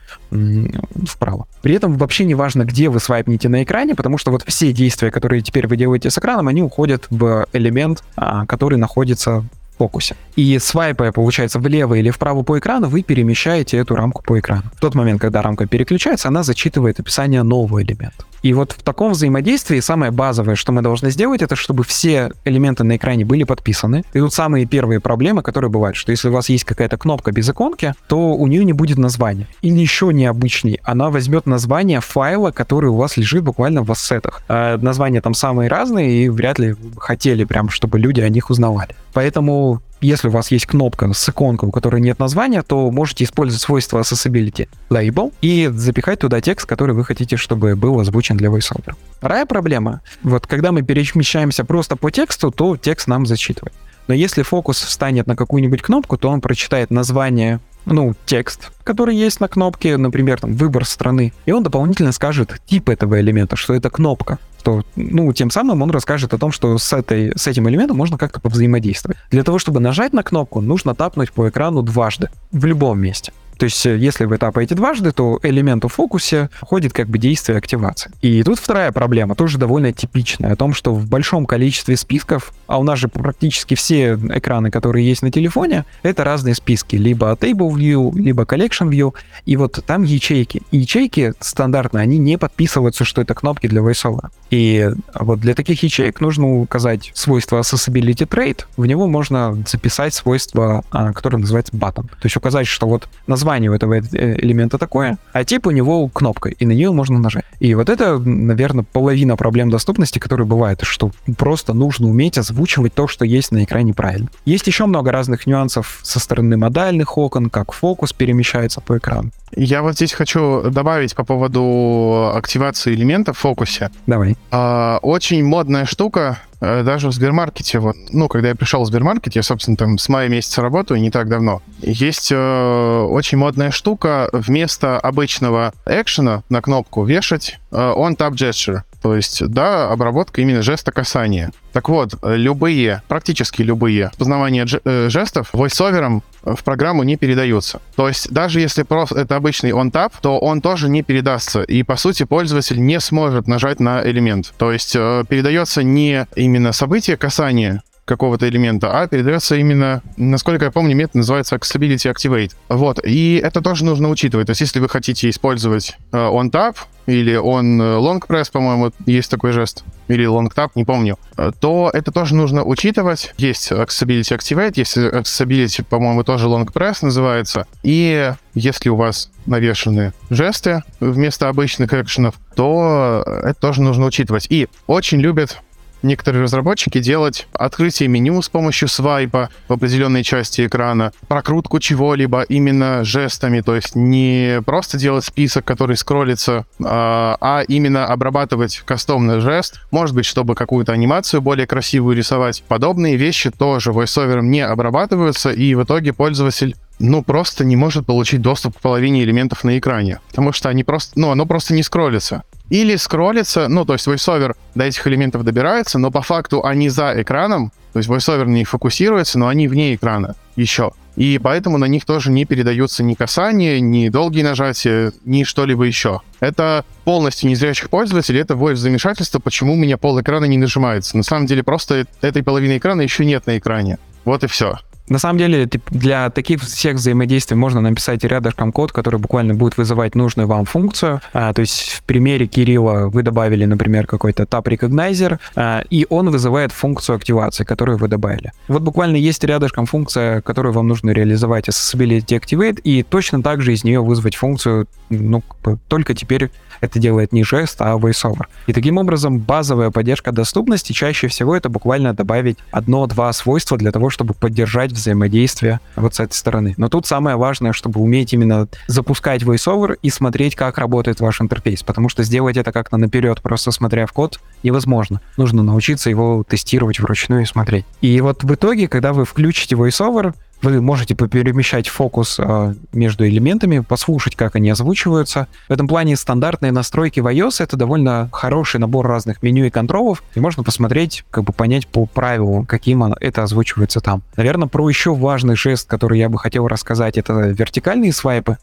вправо. При этом вообще не важно, где вы свайпнете на экране, потому что вот все действия, которые теперь вы делаете с экраном, они уходят в элемент, а, который находится фокусе. И свайпая, получается, влево или вправо по экрану, вы перемещаете эту рамку по экрану. В тот момент, когда рамка переключается, она зачитывает описание нового элемента. И вот в таком взаимодействии самое базовое, что мы должны сделать, это чтобы все элементы на экране были подписаны. И тут самые первые проблемы, которые бывают, что если у вас есть какая-то кнопка без иконки, то у нее не будет названия. И еще необычней, она возьмет название файла, который у вас лежит буквально в ассетах. А названия там самые разные, и вряд ли хотели прям, чтобы люди о них узнавали. Поэтому если у вас есть кнопка с иконкой, у которой нет названия, то можете использовать свойство Accessibility Label и запихать туда текст, который вы хотите, чтобы был озвучен для VoiceOver. Вторая проблема. Вот когда мы перемещаемся просто по тексту, то текст нам зачитывает. Но если фокус встанет на какую-нибудь кнопку, то он прочитает название, ну, текст, который есть на кнопке, например, там, выбор страны, и он дополнительно скажет тип этого элемента, что это кнопка что, ну, тем самым он расскажет о том, что с, этой, с этим элементом можно как-то повзаимодействовать. Для того, чтобы нажать на кнопку, нужно тапнуть по экрану дважды, в любом месте. То есть, э, если вы тапаете дважды, то элементу в фокусе входит как бы действие активации. И тут вторая проблема, тоже довольно типичная, о том, что в большом количестве списков, а у нас же практически все экраны, которые есть на телефоне, это разные списки, либо Table View, либо Collection View, и вот там ячейки. Ячейки стандартно, они не подписываются, что это кнопки для VoiceOver. И вот для таких ячеек нужно указать свойство Accessibility Trait, в него можно записать свойство, а, которое называется button. То есть указать, что вот название у этого э, элемента такое, а тип у него кнопка, и на нее можно нажать. И вот это, наверное, половина проблем доступности, которые бывают, что просто нужно уметь озвучивать то, что есть на экране правильно. Есть еще много разных нюансов со стороны модальных окон, как фокус перемещается по экрану. Я вот здесь хочу добавить по поводу активации элементов в фокусе. Давай. А, очень модная штука, даже в Сбермаркете, вот, ну, когда я пришел в Сбермаркет, я, собственно, там с мая месяца работаю, не так давно, есть э, очень модная штука. Вместо обычного экшена на кнопку вешать э, on-tap gesture. То есть, да, обработка именно жеста касания. Так вот, любые, практически любые познавания э, жестов войсовером в программу не передаются. То есть, даже если просто это обычный on-tap, то он тоже не передастся. И, по сути, пользователь не сможет нажать на элемент. То есть, э, передается не именно событие касания, какого-то элемента, а передается именно, насколько я помню, метод называется Accessibility Activate. Вот, и это тоже нужно учитывать. То есть, если вы хотите использовать э, on-tap или on э, long press, по-моему, есть такой жест, или long tap, не помню, э, то это тоже нужно учитывать. Есть Accessibility Activate, есть Accessibility, по-моему, тоже long press называется. И если у вас навешаны жесты вместо обычных экшенов, то это тоже нужно учитывать. И очень любят некоторые разработчики делать открытие меню с помощью свайпа в определенной части экрана, прокрутку чего-либо именно жестами, то есть не просто делать список, который скроллится, а, а именно обрабатывать кастомный жест, может быть, чтобы какую-то анимацию более красивую рисовать. Подобные вещи тоже voiceover не обрабатываются, и в итоге пользователь ну, просто не может получить доступ к половине элементов на экране, потому что они просто, ну, оно просто не скроллится. Или скроллится, ну, то есть VoiceOver до этих элементов добирается, но по факту они за экраном, то есть VoiceOver на них фокусируется, но они вне экрана еще. И поэтому на них тоже не передаются ни касания, ни долгие нажатия, ни что-либо еще. Это полностью незрячих пользователей, это в замешательство, почему у меня пол экрана не нажимается. На самом деле просто этой половины экрана еще нет на экране. Вот и все. На самом деле, для таких всех взаимодействий можно написать рядышком код, который буквально будет вызывать нужную вам функцию. А, то есть в примере Кирилла вы добавили, например, какой-то Tab Recognizer, а, и он вызывает функцию активации, которую вы добавили. Вот буквально есть рядышком функция, которую вам нужно реализовать Accessibility Activate, и точно так же из нее вызвать функцию, ну, только теперь это делает не жест, а VoiceOver. И таким образом базовая поддержка доступности чаще всего это буквально добавить одно-два свойства для того, чтобы поддержать взаимодействие вот с этой стороны. Но тут самое важное, чтобы уметь именно запускать VoiceOver и смотреть, как работает ваш интерфейс, потому что сделать это как-то наперед, просто смотря в код, невозможно. Нужно научиться его тестировать вручную и смотреть. И вот в итоге, когда вы включите VoiceOver, вы можете перемещать фокус э, между элементами, послушать, как они озвучиваются. В этом плане стандартные настройки в iOS — это довольно хороший набор разных меню и контролов, и можно посмотреть, как бы понять по правилу, каким это озвучивается там. Наверное, про еще важный жест, который я бы хотел рассказать, это вертикальные свайпы.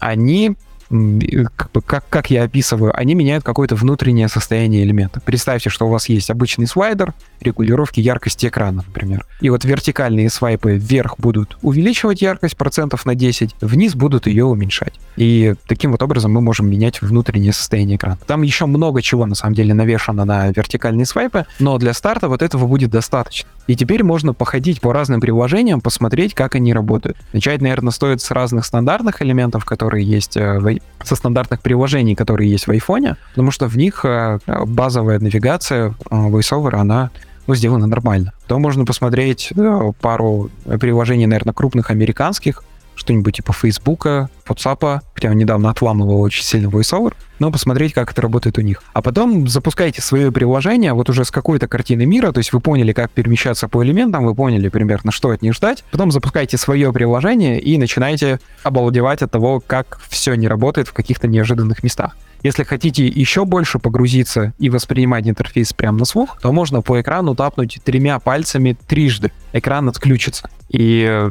Они как, бы, как, как я описываю, они меняют какое-то внутреннее состояние элемента. Представьте, что у вас есть обычный слайдер регулировки яркости экрана, например. И вот вертикальные свайпы вверх будут увеличивать яркость процентов на 10, вниз будут ее уменьшать. И таким вот образом мы можем менять внутреннее состояние экрана. Там еще много чего, на самом деле, навешано на вертикальные свайпы, но для старта вот этого будет достаточно. И теперь можно походить по разным приложениям, посмотреть, как они работают. Начать, наверное, стоит с разных стандартных элементов, которые есть э, в со стандартных приложений, которые есть в айфоне, потому что в них э, базовая навигация э, VoiceOver, она ну, сделана нормально. То можно посмотреть э, пару приложений, наверное, крупных американских, что-нибудь типа Фейсбука, WhatsApp, хотя он недавно отламывал очень сильно VoiceOver, но посмотреть, как это работает у них. А потом запускайте свое приложение вот уже с какой-то картины мира, то есть вы поняли, как перемещаться по элементам, вы поняли примерно, что от них ждать, потом запускайте свое приложение и начинайте обалдевать от того, как все не работает в каких-то неожиданных местах. Если хотите еще больше погрузиться и воспринимать интерфейс прямо на слух, то можно по экрану тапнуть тремя пальцами трижды. Экран отключится. И, э,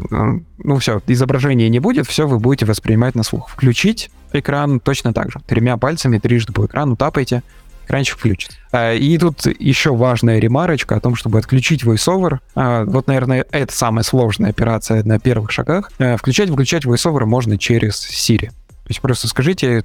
ну все, изображения не будет, все вы будете воспринимать на слух. Включить экран точно так же. Тремя пальцами трижды по экрану тапайте, экранчик включится. А, И тут еще важная ремарочка о том, чтобы отключить VoiceOver. А, Вот, наверное, это самая сложная операция на первых шагах. А, Включать-выключать VoiceOver можно через Siri. То есть просто скажите,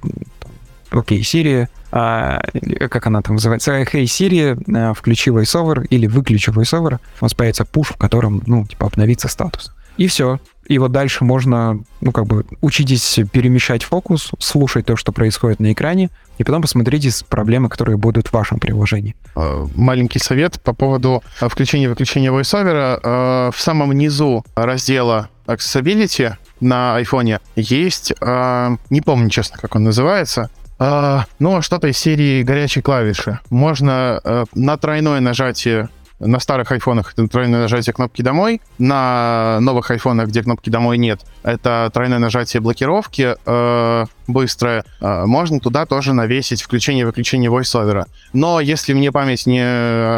окей, Siri, а, как она там называется, Hey Siri, а, включи VoiceOver или выключи VoiceOver, у вас появится пуш, в котором, ну, типа, обновится статус. И все. И вот дальше можно, ну, как бы, учитесь перемещать фокус, слушать то, что происходит на экране, и потом посмотрите проблемы, которые будут в вашем приложении. Э, маленький совет по поводу э, включения и выключения VoiceOver. Э, В самом низу раздела Accessibility на айфоне есть, э, не помню, честно, как он называется, э, но что-то из серии горячей клавиши. Можно э, на тройное нажатие на старых айфонах это тройное нажатие кнопки «Домой», на новых айфонах, где кнопки «Домой» нет, это тройное нажатие блокировки э, быстрое. Э, можно туда тоже навесить включение и выключение VoiceOver. Но если мне память не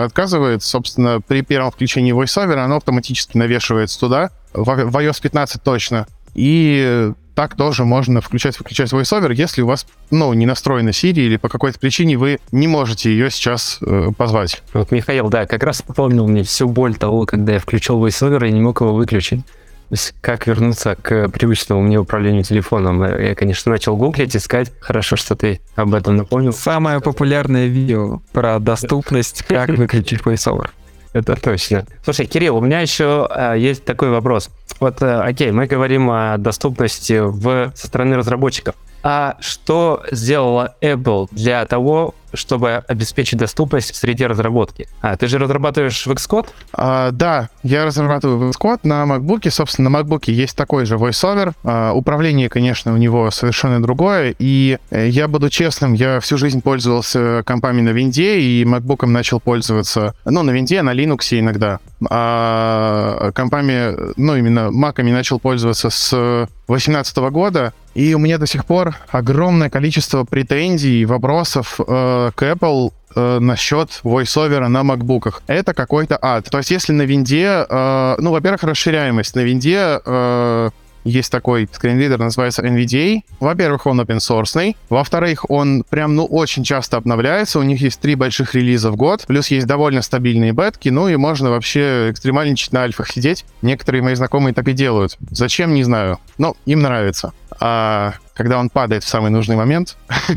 отказывает, собственно, при первом включении VoiceOver оно автоматически навешивается туда, в, в iOS 15 точно. И так тоже можно включать-выключать VoiceOver, если у вас, ну, не настроена Siri или по какой-то причине вы не можете ее сейчас э, позвать. Вот Михаил, да, как раз напомнил мне всю боль того, когда я включил VoiceOver и не мог его выключить. То есть как вернуться к привычному мне управлению телефоном? Я, конечно, начал гуглить, искать. Хорошо, что ты об этом напомнил. Самое популярное видео про доступность, как выключить VoiceOver. Это точно. Слушай, Кирилл, у меня еще э, есть такой вопрос. Вот, э, окей, мы говорим о доступности в, со стороны разработчиков. А что сделала Apple для того, чтобы обеспечить доступность в среде разработки? А, ты же разрабатываешь в Xcode? А, да, я разрабатываю VS на MacBook. Собственно, на MacBook есть такой же VoiceOver. А, управление, конечно, у него совершенно другое. И э, я буду честным, я всю жизнь пользовался компами на винде, и MacBook начал пользоваться, ну, на винде, на Linux иногда. А компами, ну, именно маками начал пользоваться с 2018 года, и у меня до сих пор огромное количество претензий, вопросов э, к Apple э, насчет voiceover на макбуках. Это какой-то ад. То есть если на винде, э, ну, во-первых, расширяемость. На винде э, есть такой скринридер, называется NVDA. Во-первых, он open source. Во-вторых, он прям, ну, очень часто обновляется. У них есть три больших релиза в год. Плюс есть довольно стабильные бетки. Ну, и можно вообще экстремальничать на альфах сидеть. Некоторые мои знакомые так и делают. Зачем, не знаю. Но им нравится. А когда он падает в самый нужный момент,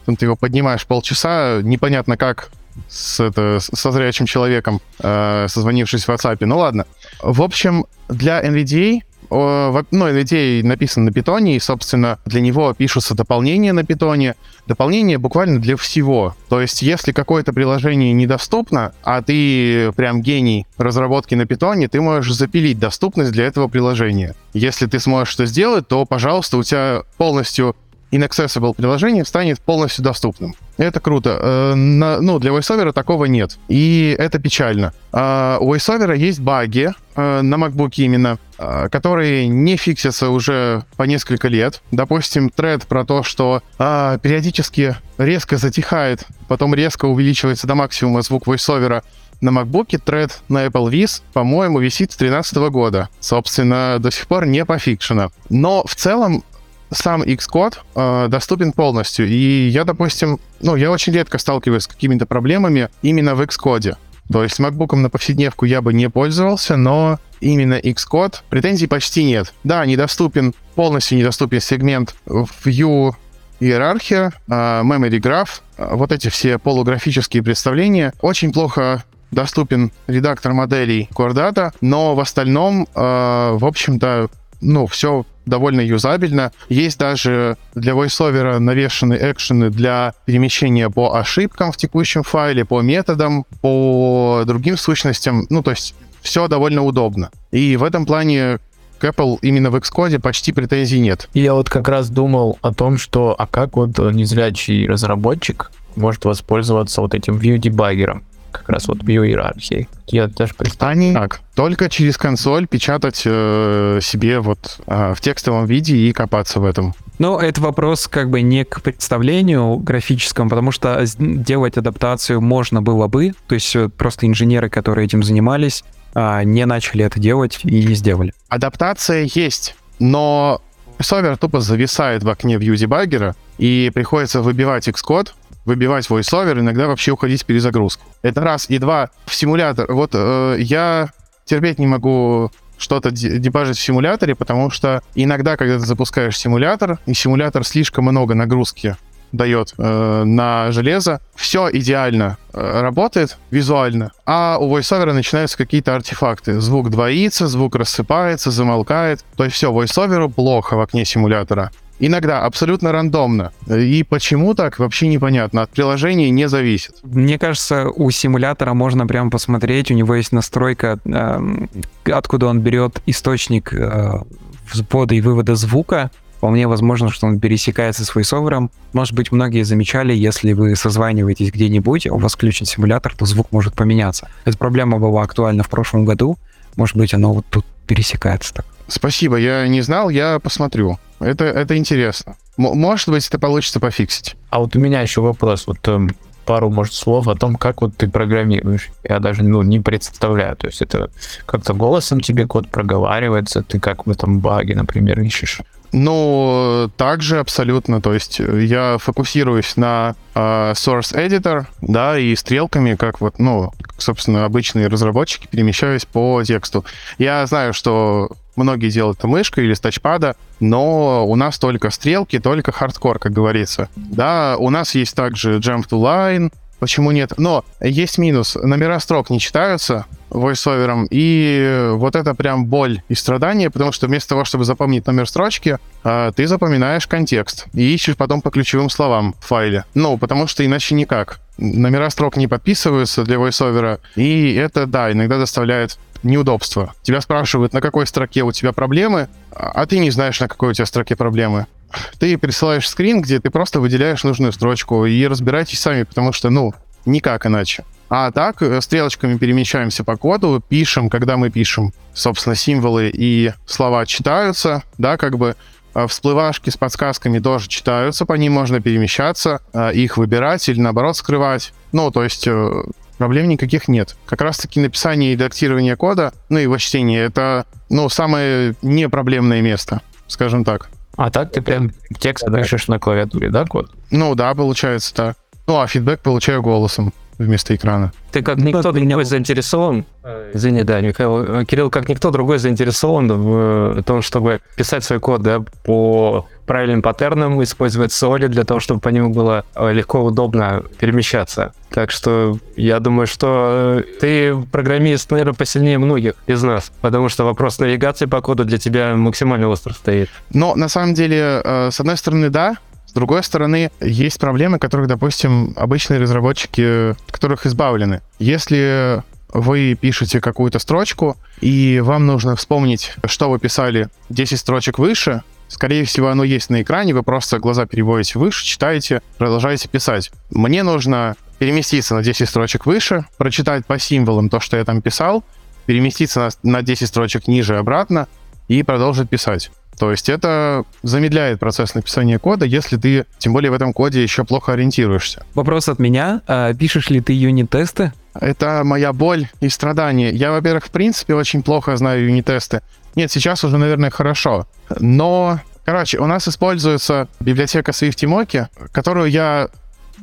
потом ты его поднимаешь полчаса, непонятно как, с, это, со зрячим человеком, э, созвонившись в WhatsApp. Ну ладно. В общем, для NVDA ну, NVDA написан на питоне, и, собственно, для него пишутся дополнения на питоне. Дополнения буквально для всего. То есть, если какое-то приложение недоступно, а ты прям гений разработки на питоне, ты можешь запилить доступность для этого приложения. Если ты сможешь это сделать, то, пожалуйста, у тебя полностью inaccessible приложение станет полностью доступным. Это круто. Э, на- ну, для VoiceOver такого нет. И это печально. А, у VoiceOver есть баги э, на MacBook именно, э, которые не фиксятся уже по несколько лет. Допустим, тред про то, что а, периодически резко затихает, потом резко увеличивается до максимума звук VoiceOver на MacBook тред на Apple Viz, по-моему, висит с 2013 года. Собственно, до сих пор не пофикшено. Но в целом сам Xcode э, доступен полностью. И я, допустим, ну, я очень редко сталкиваюсь с какими-то проблемами именно в Xcode. То есть MacBook на повседневку я бы не пользовался, но именно Xcode претензий почти нет. Да, недоступен, полностью недоступен сегмент View иерархия, э, Memory Graph, э, вот эти все полуграфические представления. Очень плохо доступен редактор моделей Core Data, но в остальном, э, в общем-то, ну, все довольно юзабельно. Есть даже для VoiceOver навешаны экшены для перемещения по ошибкам в текущем файле, по методам, по другим сущностям. Ну, то есть все довольно удобно. И в этом плане к Apple именно в Xcode почти претензий нет. Я вот как раз думал о том, что а как вот незрячий разработчик может воспользоваться вот этим view-дебаггером, как раз вот view иерархией. Я даже представляю. Они так, только через консоль печатать э, себе вот э, в текстовом виде и копаться в этом. Но это вопрос как бы не к представлению графическому, потому что делать адаптацию можно было бы, то есть э, просто инженеры, которые этим занимались, а, не начали это делать и не сделали. Адаптация есть, но сервер тупо зависает в окне view дебаггера, и приходится выбивать Xcode, выбивать VoiceOver, иногда вообще уходить в перезагрузку. Это раз. И два, в симулятор. Вот э, я терпеть не могу что-то дебажить в симуляторе, потому что иногда, когда ты запускаешь симулятор, и симулятор слишком много нагрузки дает э, на железо, все идеально э, работает визуально, а у VoiceOver начинаются какие-то артефакты. Звук двоится, звук рассыпается, замолкает. То есть все, VoiceOver плохо в окне симулятора. Иногда абсолютно рандомно. И почему так, вообще непонятно. От приложения не зависит. Мне кажется, у симулятора можно прямо посмотреть. У него есть настройка, э, откуда он берет источник э, ввода и вывода звука. Вполне возможно, что он пересекается с войсовером. Может быть, многие замечали, если вы созваниваетесь где-нибудь, у вас включен симулятор, то звук может поменяться. Эта проблема была актуальна в прошлом году. Может быть, оно вот тут пересекается так. Спасибо, я не знал, я посмотрю. Это, это интересно. М- может быть, это получится пофиксить. А вот у меня еще вопрос. Вот эм, пару, может, слов о том, как вот ты программируешь. Я даже ну, не представляю. То есть это как-то голосом тебе код проговаривается, ты как в этом баге, например, ищешь. Ну, также абсолютно. То есть я фокусируюсь на э, source editor, да, и стрелками, как вот, ну, собственно, обычные разработчики, перемещаюсь по тексту. Я знаю, что многие делают это мышкой или с тачпада, но у нас только стрелки, только хардкор, как говорится. Да, у нас есть также jump to line, Почему нет? Но есть минус. Номера строк не читаются войсовером, и вот это прям боль и страдание, потому что вместо того, чтобы запомнить номер строчки, а, ты запоминаешь контекст и ищешь потом по ключевым словам в файле. Ну, потому что иначе никак. Номера строк не подписываются для войсовера, и это, да, иногда доставляет неудобства. Тебя спрашивают, на какой строке у тебя проблемы, а ты не знаешь, на какой у тебя строке проблемы ты присылаешь скрин, где ты просто выделяешь нужную строчку и разбирайтесь сами, потому что, ну, никак иначе. А так, э, стрелочками перемещаемся по коду, пишем, когда мы пишем, собственно, символы и слова читаются, да, как бы а всплывашки с подсказками тоже читаются, по ним можно перемещаться, а их выбирать или, наоборот, скрывать. Ну, то есть э, проблем никаких нет. Как раз-таки написание и редактирование кода, ну, его чтение, это, ну, самое непроблемное место, скажем так. А так ты прям текст пишешь на клавиатуре, да, код? Ну да, получается так. Ну, а фидбэк получаю голосом вместо экрана. Ты как никто другой заинтересован, извини, да, Михаил, Кирилл, как никто другой заинтересован в том, чтобы писать свой код, да, по правильным паттернам, использовать соли для того, чтобы по нему было легко, удобно перемещаться. Так что я думаю, что ты программист, наверное, посильнее многих из нас, потому что вопрос навигации по коду для тебя максимально остро стоит. Но на самом деле, э, с одной стороны, да, другой стороны, есть проблемы, которых, допустим, обычные разработчики, которых избавлены. Если вы пишете какую-то строчку, и вам нужно вспомнить, что вы писали 10 строчек выше, скорее всего, оно есть на экране, вы просто глаза переводите выше, читаете, продолжаете писать. Мне нужно переместиться на 10 строчек выше, прочитать по символам то, что я там писал, переместиться на, на 10 строчек ниже обратно и продолжить писать. То есть это замедляет процесс написания кода, если ты, тем более в этом коде, еще плохо ориентируешься. Вопрос от меня. А пишешь ли ты юнит-тесты? Это моя боль и страдание. Я, во-первых, в принципе, очень плохо знаю юнит-тесты. Нет, сейчас уже, наверное, хорошо. Но Короче, у нас используется библиотека SwiftMoki, которую я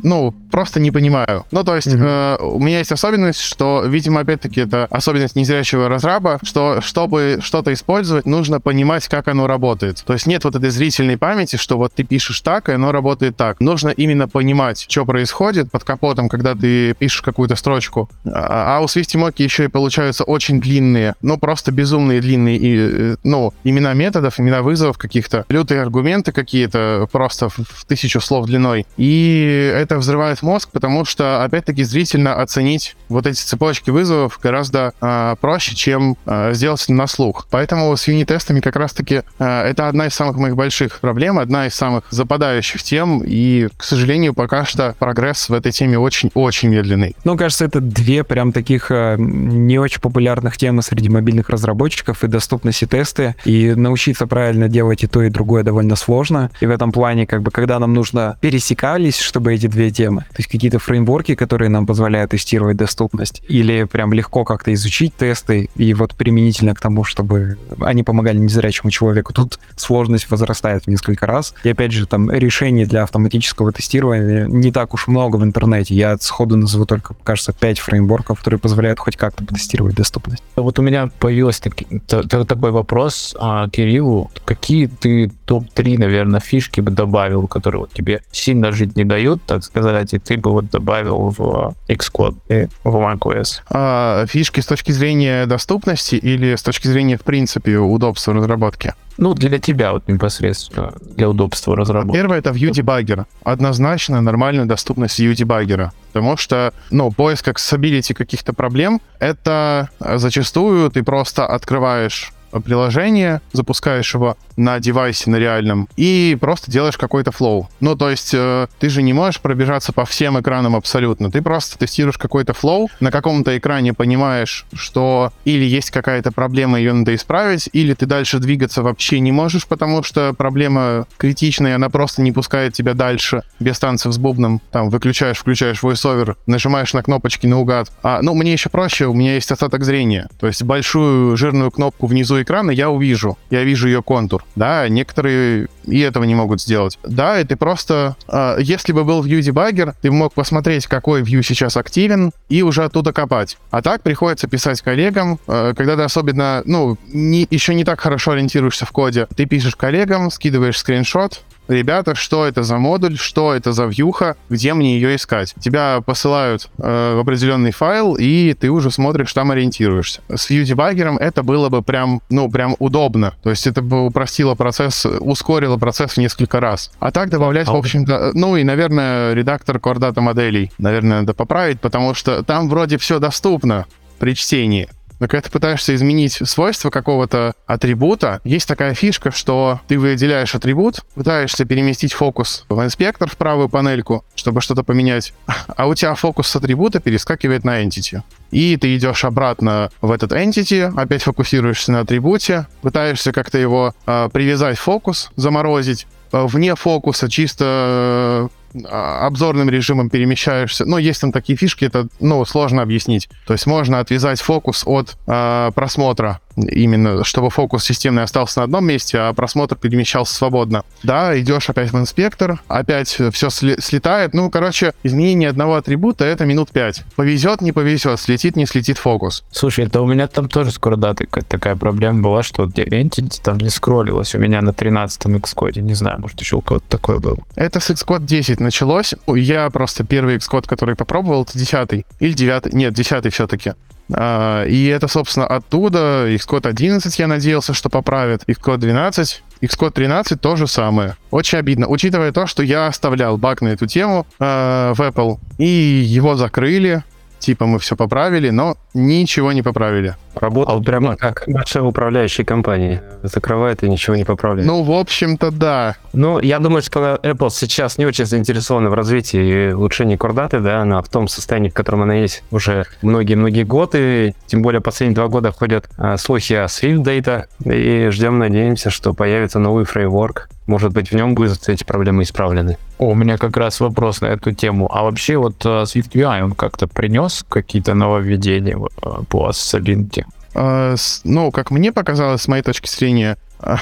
ну, просто не понимаю. Ну, то есть, mm-hmm. э, у меня есть особенность, что, видимо, опять-таки, это особенность незрячего разраба, что, чтобы что-то использовать, нужно понимать, как оно работает. То есть нет вот этой зрительной памяти, что вот ты пишешь так, и оно работает так. Нужно именно понимать, что происходит под капотом, когда ты пишешь какую-то строчку. А, а у SwiftMoki еще и получаются очень длинные, ну, просто безумные длинные, и, э, ну, имена методов, имена вызовов каких-то, лютые аргументы какие-то, просто в, в тысячу слов длиной. И это взрывает мозг, потому что, опять-таки, зрительно оценить вот эти цепочки вызовов гораздо э, проще, чем э, сделать это на слух. Поэтому с юнит-тестами как раз-таки э, это одна из самых моих больших проблем, одна из самых западающих тем, и, к сожалению, пока что прогресс в этой теме очень-очень медленный. Ну, кажется, это две прям таких э, не очень популярных темы среди мобильных разработчиков и доступности тесты, и научиться правильно делать и то, и другое довольно сложно. И в этом плане, как бы, когда нам нужно пересекались, чтобы эти две темы, то есть какие-то фреймворки, которые нам позволяют тестировать доступность, или прям легко как-то изучить тесты, и вот применительно к тому, чтобы они помогали незрячему человеку, тут сложность возрастает в несколько раз. И опять же, там решений для автоматического тестирования не так уж много в интернете. Я сходу назову только, кажется, 5 фреймворков, которые позволяют хоть как-то потестировать доступность. Вот у меня появился такой вопрос а, Кириллу. Какие ты топ-3, наверное, фишки бы добавил, которые вот тебе сильно жить не дают, так сказать, и ты бы вот добавил в Xcode и в macOS? А, фишки с точки зрения доступности или с точки зрения, в принципе, удобства разработки? Ну, для тебя вот непосредственно, для удобства разработки. Первое — это View Debugger. Однозначно нормальная доступность View Debugger. Потому что, ну, поиск accessibility каких-то проблем — это зачастую ты просто открываешь приложение, запускаешь его на девайсе, на реальном, и просто делаешь какой-то flow. Ну, то есть э, ты же не можешь пробежаться по всем экранам абсолютно. Ты просто тестируешь какой-то flow, на каком-то экране понимаешь, что или есть какая-то проблема, ее надо исправить, или ты дальше двигаться вообще не можешь, потому что проблема критичная, она просто не пускает тебя дальше без танцев с бубном. Там выключаешь, включаешь VoiceOver, нажимаешь на кнопочки наугад. А, ну, мне еще проще, у меня есть остаток зрения. То есть большую жирную кнопку внизу экрана я увижу. Я вижу ее контур. Да, некоторые и этого не могут сделать. Да, и ты просто... э, если бы был View Debugger, ты мог посмотреть, какой view сейчас активен, и уже оттуда копать. А так приходится писать коллегам, э, когда ты особенно, ну, не, еще не так хорошо ориентируешься в коде. Ты пишешь коллегам, скидываешь скриншот, ребята, что это за модуль, что это за вьюха, где мне ее искать. Тебя посылают э, в определенный файл, и ты уже смотришь, там ориентируешься. С View Debugger это было бы прям, ну, прям удобно. То есть это бы упростило процесс, ускорило процесс в несколько раз. А так добавлять, в общем-то, ну и, наверное, редактор Data моделей, наверное, надо поправить, потому что там вроде все доступно при чтении. Но когда ты пытаешься изменить свойства какого-то атрибута, есть такая фишка, что ты выделяешь атрибут, пытаешься переместить фокус в инспектор в правую панельку, чтобы что-то поменять, а у тебя фокус с атрибута перескакивает на entity. И ты идешь обратно в этот entity, опять фокусируешься на атрибуте, пытаешься как-то его э, привязать фокус, заморозить, Э, вне фокуса чисто э, обзорным режимом перемещаешься. Ну, есть там такие фишки, это, ну, сложно объяснить. То есть можно отвязать фокус от э, просмотра, именно чтобы фокус системный остался на одном месте, а просмотр перемещался свободно. Да, идешь опять в инспектор, опять все слетает. Ну, короче, изменение одного атрибута — это минут 5. Повезет, не повезет, слетит, не слетит фокус. Слушай, это у меня там тоже скоро даты такая проблема была, что Entity там не скроллилось у меня на 13-м Xcode. Не знаю, может, еще у кого-то такое было. Это с Xcode 10 началось. Я просто первый Xcode, который попробовал, это 10 или 9 нет, 10 все-таки. А, и это, собственно, оттуда Xcode 11 я надеялся, что поправит. Xcode 12, Xcode 13 то же самое. Очень обидно, учитывая то, что я оставлял баг на эту тему э, в Apple, и его закрыли, типа мы все поправили, но ничего не поправили. Работал прямо как наша управляющая компания. Закрывает и ничего не поправляет. Ну, в общем-то, да. Ну, я думаю, что Apple сейчас не очень заинтересована в развитии и улучшении кордаты, да, она в том состоянии, в котором она есть уже многие-многие годы, тем более последние два года ходят а, слухи о Swift Data, и ждем, надеемся, что появится новый фреймворк, может быть, в нем будут эти проблемы исправлены. О, у меня как раз вопрос на эту тему. А вообще вот uh, Swift UI, он как-то принес какие-то нововведения uh, по Solidity? Uh, ну, как мне показалось, с моей точки зрения, uh,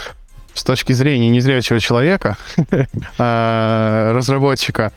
с точки зрения незрячего человека, разработчика,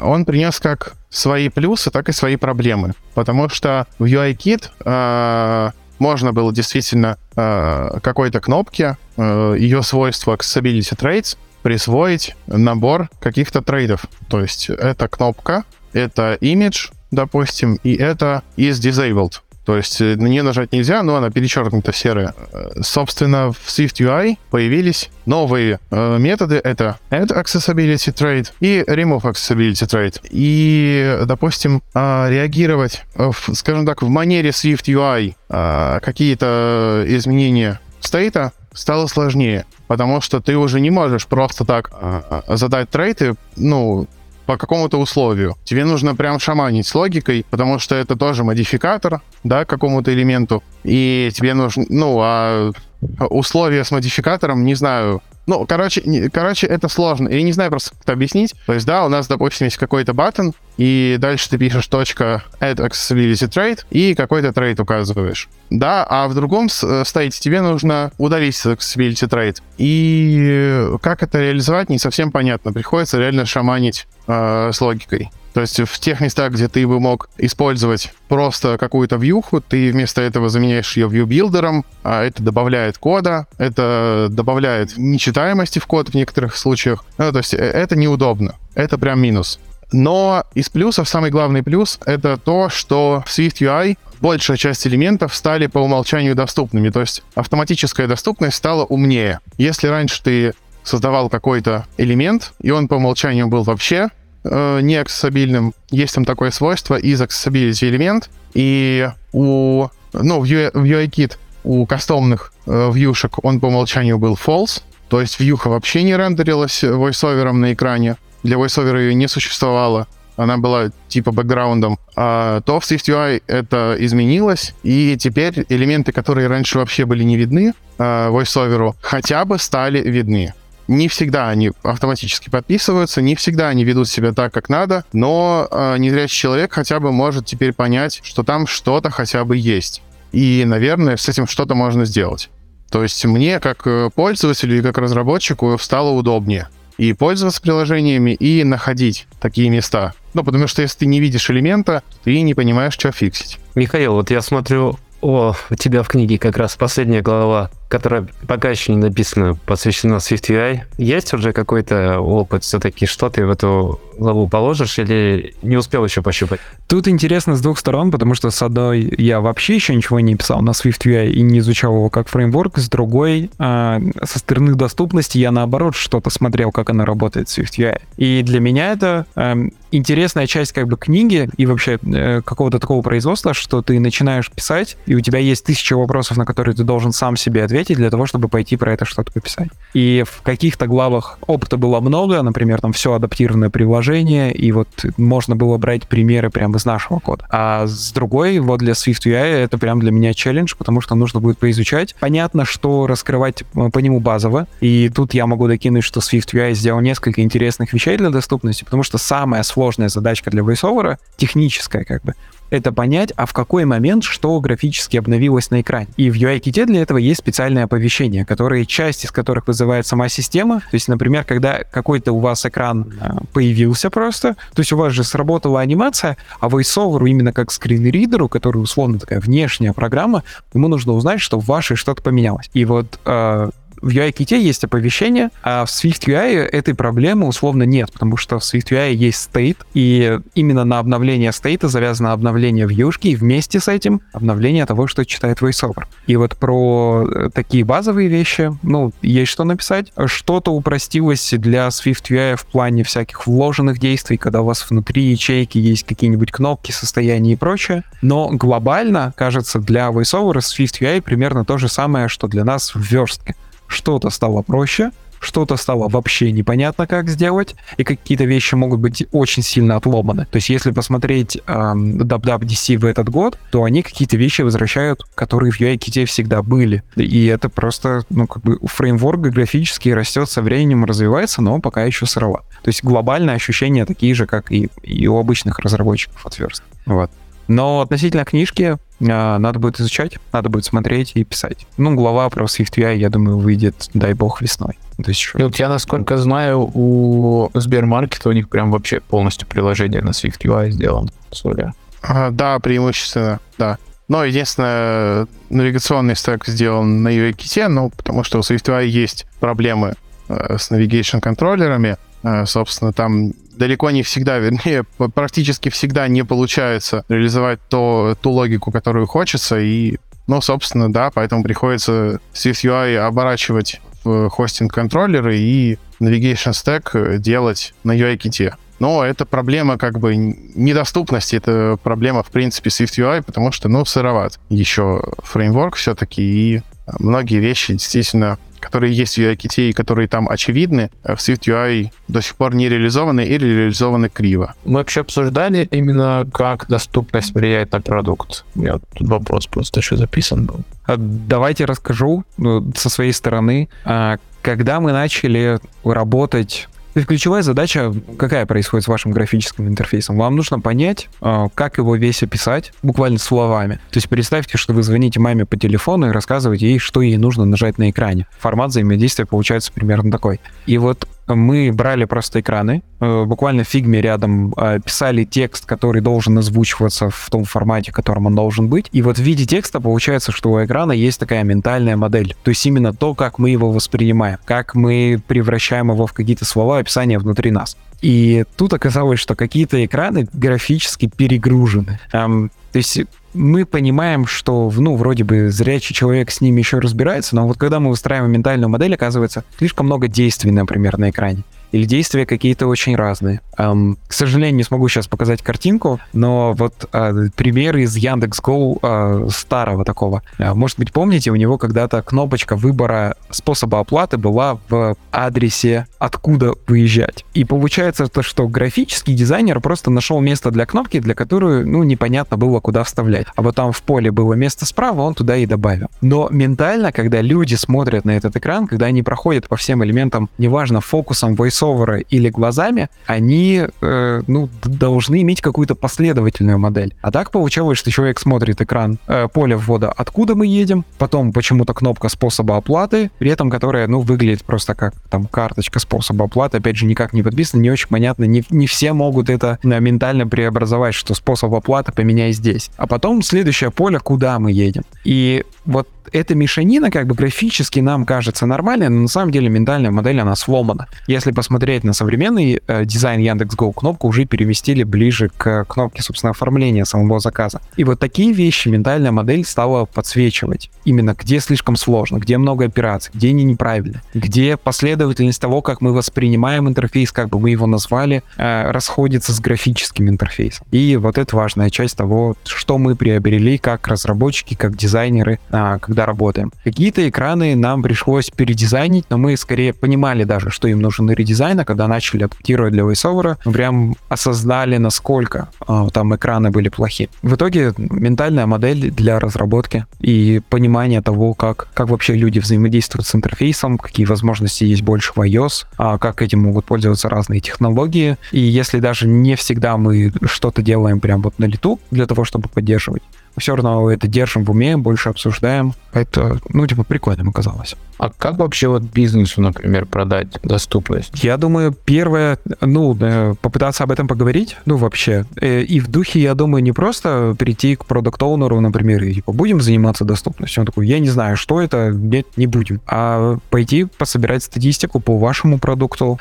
он принес как свои плюсы, так и свои проблемы. Потому что в UIKit можно было действительно э, какой-то кнопке э, ее свойства Accessibility Traits присвоить набор каких-то трейдов. То есть это кнопка, это image, допустим, и это is disabled. То есть э, на нее нажать нельзя, но она перечеркнута серая. Э, Собственно, в Swift UI появились новые э, методы. Это Add Accessibility Trait и Remove Accessibility Trait. И, допустим, э, реагировать, э, в, скажем так, в манере Swift UI э, какие-то изменения стейта стало сложнее, потому что ты уже не можешь просто так э, задать трейты, ну, по какому-то условию. Тебе нужно прям шаманить с логикой, потому что это тоже модификатор, да, какому-то элементу. И тебе нужно, ну, а условия с модификатором, не знаю, ну, короче, не- короче, это сложно. Я не знаю просто, как это объяснить. То есть, да, у нас, допустим, есть какой-то button, и дальше ты пишешь точка add accessibility trait и какой-то trait указываешь. Да, а в другом с- э, стейте тебе нужно удалить accessibility trait. И э, как это реализовать, не совсем понятно. Приходится реально шаманить э, с логикой. То есть в тех местах, где ты бы мог использовать просто какую-то вьюху, ты вместо этого заменяешь ее вьюбилдером, а это добавляет кода, это добавляет нечитаемости в код в некоторых случаях. Ну, то есть э, это неудобно. Это прям минус. Но из плюсов самый главный плюс — это то, что в Swift UI большая часть элементов стали по умолчанию доступными. То есть автоматическая доступность стала умнее. Если раньше ты создавал какой-то элемент, и он по умолчанию был вообще э, неаксессабильным, есть там такое свойство из accessibility элемент, и у, ну, в, UI, в UIKit у кастомных э, вьюшек он по умолчанию был false, то есть вьюха вообще не рендерилась войсовером на экране, для VoiceOver ее не существовало, она была типа бэкграундом, а, то в SwiftUI это изменилось, и теперь элементы, которые раньше вообще были не видны а, VoiceOver, хотя бы стали видны. Не всегда они автоматически подписываются, не всегда они ведут себя так, как надо, но э, незрячий человек хотя бы может теперь понять, что там что-то хотя бы есть. И, наверное, с этим что-то можно сделать. То есть мне, как э, пользователю и как разработчику, стало удобнее и пользоваться приложениями, и находить такие места. Ну, потому что если ты не видишь элемента, ты не понимаешь, что фиксить. Михаил, вот я смотрю, о, у тебя в книге как раз последняя глава, которая пока еще не написана, посвящена SwiftUI. Есть уже какой-то опыт все-таки, что ты в эту главу положишь или не успел еще пощупать? Тут интересно с двух сторон, потому что с одной я вообще еще ничего не писал на SwiftUI и не изучал его как фреймворк, с другой, э, со стороны доступности я наоборот что-то смотрел, как она работает в SwiftUI. И для меня это э, интересная часть как бы книги и вообще э, какого-то такого производства, что ты начинаешь писать, и у тебя есть тысяча вопросов, на которые ты должен сам себе ответить для того, чтобы пойти про это что-то пописать. И в каких-то главах опыта было много, например, там все адаптированное приложение, и вот можно было брать примеры прямо из нашего кода. А с другой, вот для SwiftUI это прям для меня челлендж, потому что нужно будет поизучать. Понятно, что раскрывать э, по нему базово, и тут я могу докинуть, что SwiftUI сделал несколько интересных вещей для доступности, потому что самая сложная задачка для VoiceOver, техническая как бы, это понять, а в какой момент что графически обновилось на экране. И в UI-ките для этого есть специальные оповещения, которые, часть из которых вызывает сама система. То есть, например, когда какой-то у вас экран а, появился просто, то есть у вас же сработала анимация, а VoiceOver именно как скринридеру, который условно такая внешняя программа, ему нужно узнать, что в вашей что-то поменялось. И вот э, в UI-ките есть оповещение, а в SwiftUI этой проблемы условно нет, потому что в SwiftUI есть state, и именно на обновление стейта завязано обновление вьюшки, и вместе с этим обновление того, что читает VoiceOver. И вот про э, такие базовые вещи, ну, есть что написать. Что-то упростилось для SwiftUI в плане всяких вложенных действий, когда у вас внутри ячейки есть какие-нибудь кнопки, состояния и прочее. Но глобально, кажется, для VoiceOver SwiftUI примерно то же самое, что для нас в верстке что-то стало проще, что-то стало вообще непонятно, как сделать, и какие-то вещи могут быть очень сильно отломаны. То есть, если посмотреть эм, WWDC в этот год, то они какие-то вещи возвращают, которые в UI-ките всегда были. И это просто, ну, как бы фреймворк графически растет со временем, развивается, но пока еще сыроват. То есть, глобальные ощущения такие же, как и, и у обычных разработчиков от верстки. Вот. Но относительно книжки, а, надо будет изучать, надо будет смотреть и писать. Ну, глава про SwiftUI, я думаю, выйдет, дай бог, весной. То есть вот я, насколько знаю, у Сбермаркета у них прям вообще полностью приложение на Swift UI сделано. Соля. А, да, преимущественно, да. Но единственное, навигационный стек сделан на UIKit, ну, потому что у SwiftUI есть проблемы э, с navigation контроллерами. Э, собственно, там далеко не всегда, вернее, практически всегда не получается реализовать то, ту логику, которую хочется, и, ну, собственно, да, поэтому приходится SwiftUI оборачивать в хостинг-контроллеры и Navigation Stack делать на UI-ките. Но это проблема как бы недоступности, это проблема, в принципе, SwiftUI, потому что, ну, сыроват еще фреймворк все-таки, и многие вещи действительно которые есть в UIKit и которые там очевидны, э, в SwiftUI до сих пор не реализованы или реализованы криво. Мы вообще обсуждали именно, как доступность влияет на продукт. У меня тут вопрос просто еще записан был. А давайте расскажу ну, со своей стороны. А, когда мы начали работать то есть ключевая задача какая происходит с вашим графическим интерфейсом? Вам нужно понять, а, как его весь описать, буквально словами. То есть представьте, что вы звоните маме по телефону и рассказываете ей, что ей нужно нажать на экране. Формат взаимодействия получается примерно такой. И вот мы брали просто экраны, э, буквально в фигме рядом э, писали текст, который должен озвучиваться в том формате, в котором он должен быть. И вот в виде текста получается, что у экрана есть такая ментальная модель. То есть именно то, как мы его воспринимаем, как мы превращаем его в какие-то слова, описания внутри нас. И тут оказалось, что какие-то экраны графически перегружены. Эм, то есть мы понимаем, что, ну, вроде бы зрячий человек с ними еще разбирается, но вот когда мы выстраиваем ментальную модель, оказывается, слишком много действий, например, на экране или действия какие-то очень разные. Эм, к сожалению, не смогу сейчас показать картинку, но вот э, пример из Яндекс.Го э, старого такого. Э, может быть, помните, у него когда-то кнопочка выбора способа оплаты была в адресе, откуда выезжать. И получается то, что графический дизайнер просто нашел место для кнопки, для которой, ну, непонятно было, куда вставлять. А вот там в поле было место справа, он туда и добавил. Но ментально, когда люди смотрят на этот экран, когда они проходят по всем элементам, неважно, фокусом, voice voiceover или глазами, они, э, ну, должны иметь какую-то последовательную модель. А так получалось, что человек смотрит экран э, поля ввода, откуда мы едем, потом почему-то кнопка способа оплаты, при этом которая, ну, выглядит просто как там карточка способа оплаты, опять же, никак не подписана, не очень понятно, не, не все могут это э, ментально преобразовать, что способ оплаты поменяй здесь. А потом следующее поле, куда мы едем. И вот эта мешанина как бы графически нам кажется нормальной, но на самом деле ментальная модель, она сломана. Если посмотреть на современный э, дизайн Яндекс.Го, кнопку уже переместили ближе к кнопке, собственно, оформления самого заказа. И вот такие вещи ментальная модель стала подсвечивать. Именно где слишком сложно, где много операций, где они неправильно, где последовательность того, как мы воспринимаем интерфейс, как бы мы его назвали, э, расходится с графическим интерфейсом. И вот это важная часть того, что мы приобрели как разработчики, как дизайнеры, э, когда работаем. Какие-то экраны нам пришлось передизайнить, но мы скорее понимали даже, что им нужен редизайн, а когда начали адаптировать для VoiceOver, мы прям осознали, насколько а, там экраны были плохи. В итоге ментальная модель для разработки и понимание того, как, как вообще люди взаимодействуют с интерфейсом, какие возможности есть больше в iOS, а как этим могут пользоваться разные технологии. И если даже не всегда мы что-то делаем прям вот на лету для того, чтобы поддерживать, все равно это держим в уме, больше обсуждаем. Это, ну, типа, прикольно оказалось. А как вообще вот бизнесу, например, продать доступность? Я думаю, первое, ну, э, попытаться об этом поговорить, ну, вообще. Э, и в духе, я думаю, не просто прийти к продукт оунеру например, и типа, будем заниматься доступностью. Он такой, я не знаю, что это, нет, не будем. А пойти пособирать статистику по вашему продукту.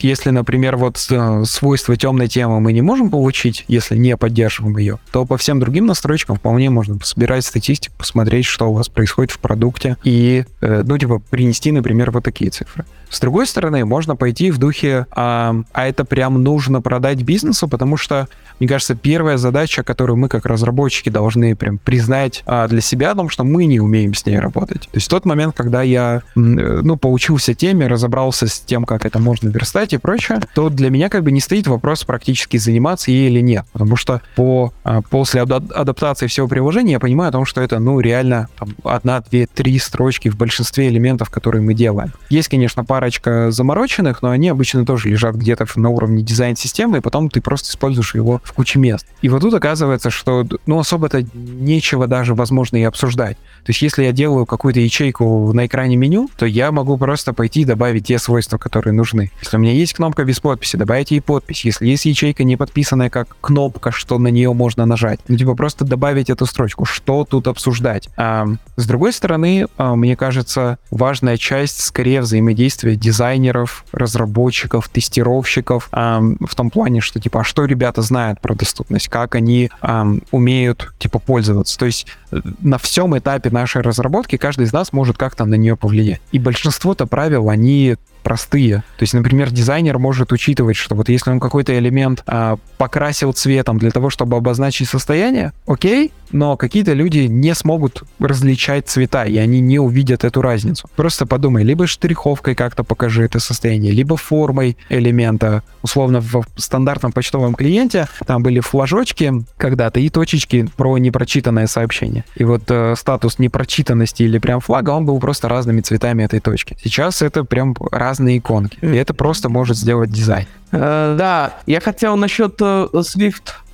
Если, например, вот э, свойства темной темы мы не можем получить, если не поддерживаем ее, то по всем другим настройкам вполне можно пособирать статистику, посмотреть, что у вас происходит в продукте, и, ну, типа, принести, например, вот такие цифры. С другой стороны, можно пойти в духе, а, а это прям нужно продать бизнесу, потому что, мне кажется, первая задача, которую мы как разработчики должны прям признать а, для себя, о том, что мы не умеем с ней работать. То есть тот момент, когда я, ну, поучился теме, разобрался с тем, как это можно верстать и прочее, то для меня как бы не стоит вопрос практически заниматься ей или нет. Потому что по, а, после адаптации всего приложения я понимаю о том, что это, ну, реально там, одна, две, три строчки в большинстве элементов, которые мы делаем. Есть, конечно, парочка замороченных, но они обычно тоже лежат где-то на уровне дизайн-системы, и потом ты просто используешь его в куче мест. И вот тут оказывается, что ну особо-то нечего даже, возможно, и обсуждать. То есть если я делаю какую-то ячейку на экране меню, то я могу просто пойти и добавить те свойства, которые нужны. Если у меня есть кнопка без подписи, добавить ей подпись. Если есть ячейка не подписанная как кнопка, что на нее можно нажать, ну типа просто добавить эту строчку. Что тут обсуждать? А, с другой стороны, а, мне кажется, важная часть скорее взаимодействия действия дизайнеров, разработчиков, тестировщиков эм, в том плане, что типа, а что ребята знают про доступность, как они эм, умеют типа пользоваться. То есть э, на всем этапе нашей разработки каждый из нас может как-то на нее повлиять. И большинство-то правил, они простые. То есть, например, дизайнер может учитывать, что вот если он какой-то элемент а, покрасил цветом для того, чтобы обозначить состояние, окей, но какие-то люди не смогут различать цвета, и они не увидят эту разницу. Просто подумай, либо штриховкой как-то покажи это состояние, либо формой элемента. Условно, в стандартном почтовом клиенте там были флажочки когда-то и точечки про непрочитанное сообщение. И вот э, статус непрочитанности или прям флага, он был просто разными цветами этой точки. Сейчас это прям разные иконки. И это просто может сделать дизайн. Э, да, я хотел насчет э,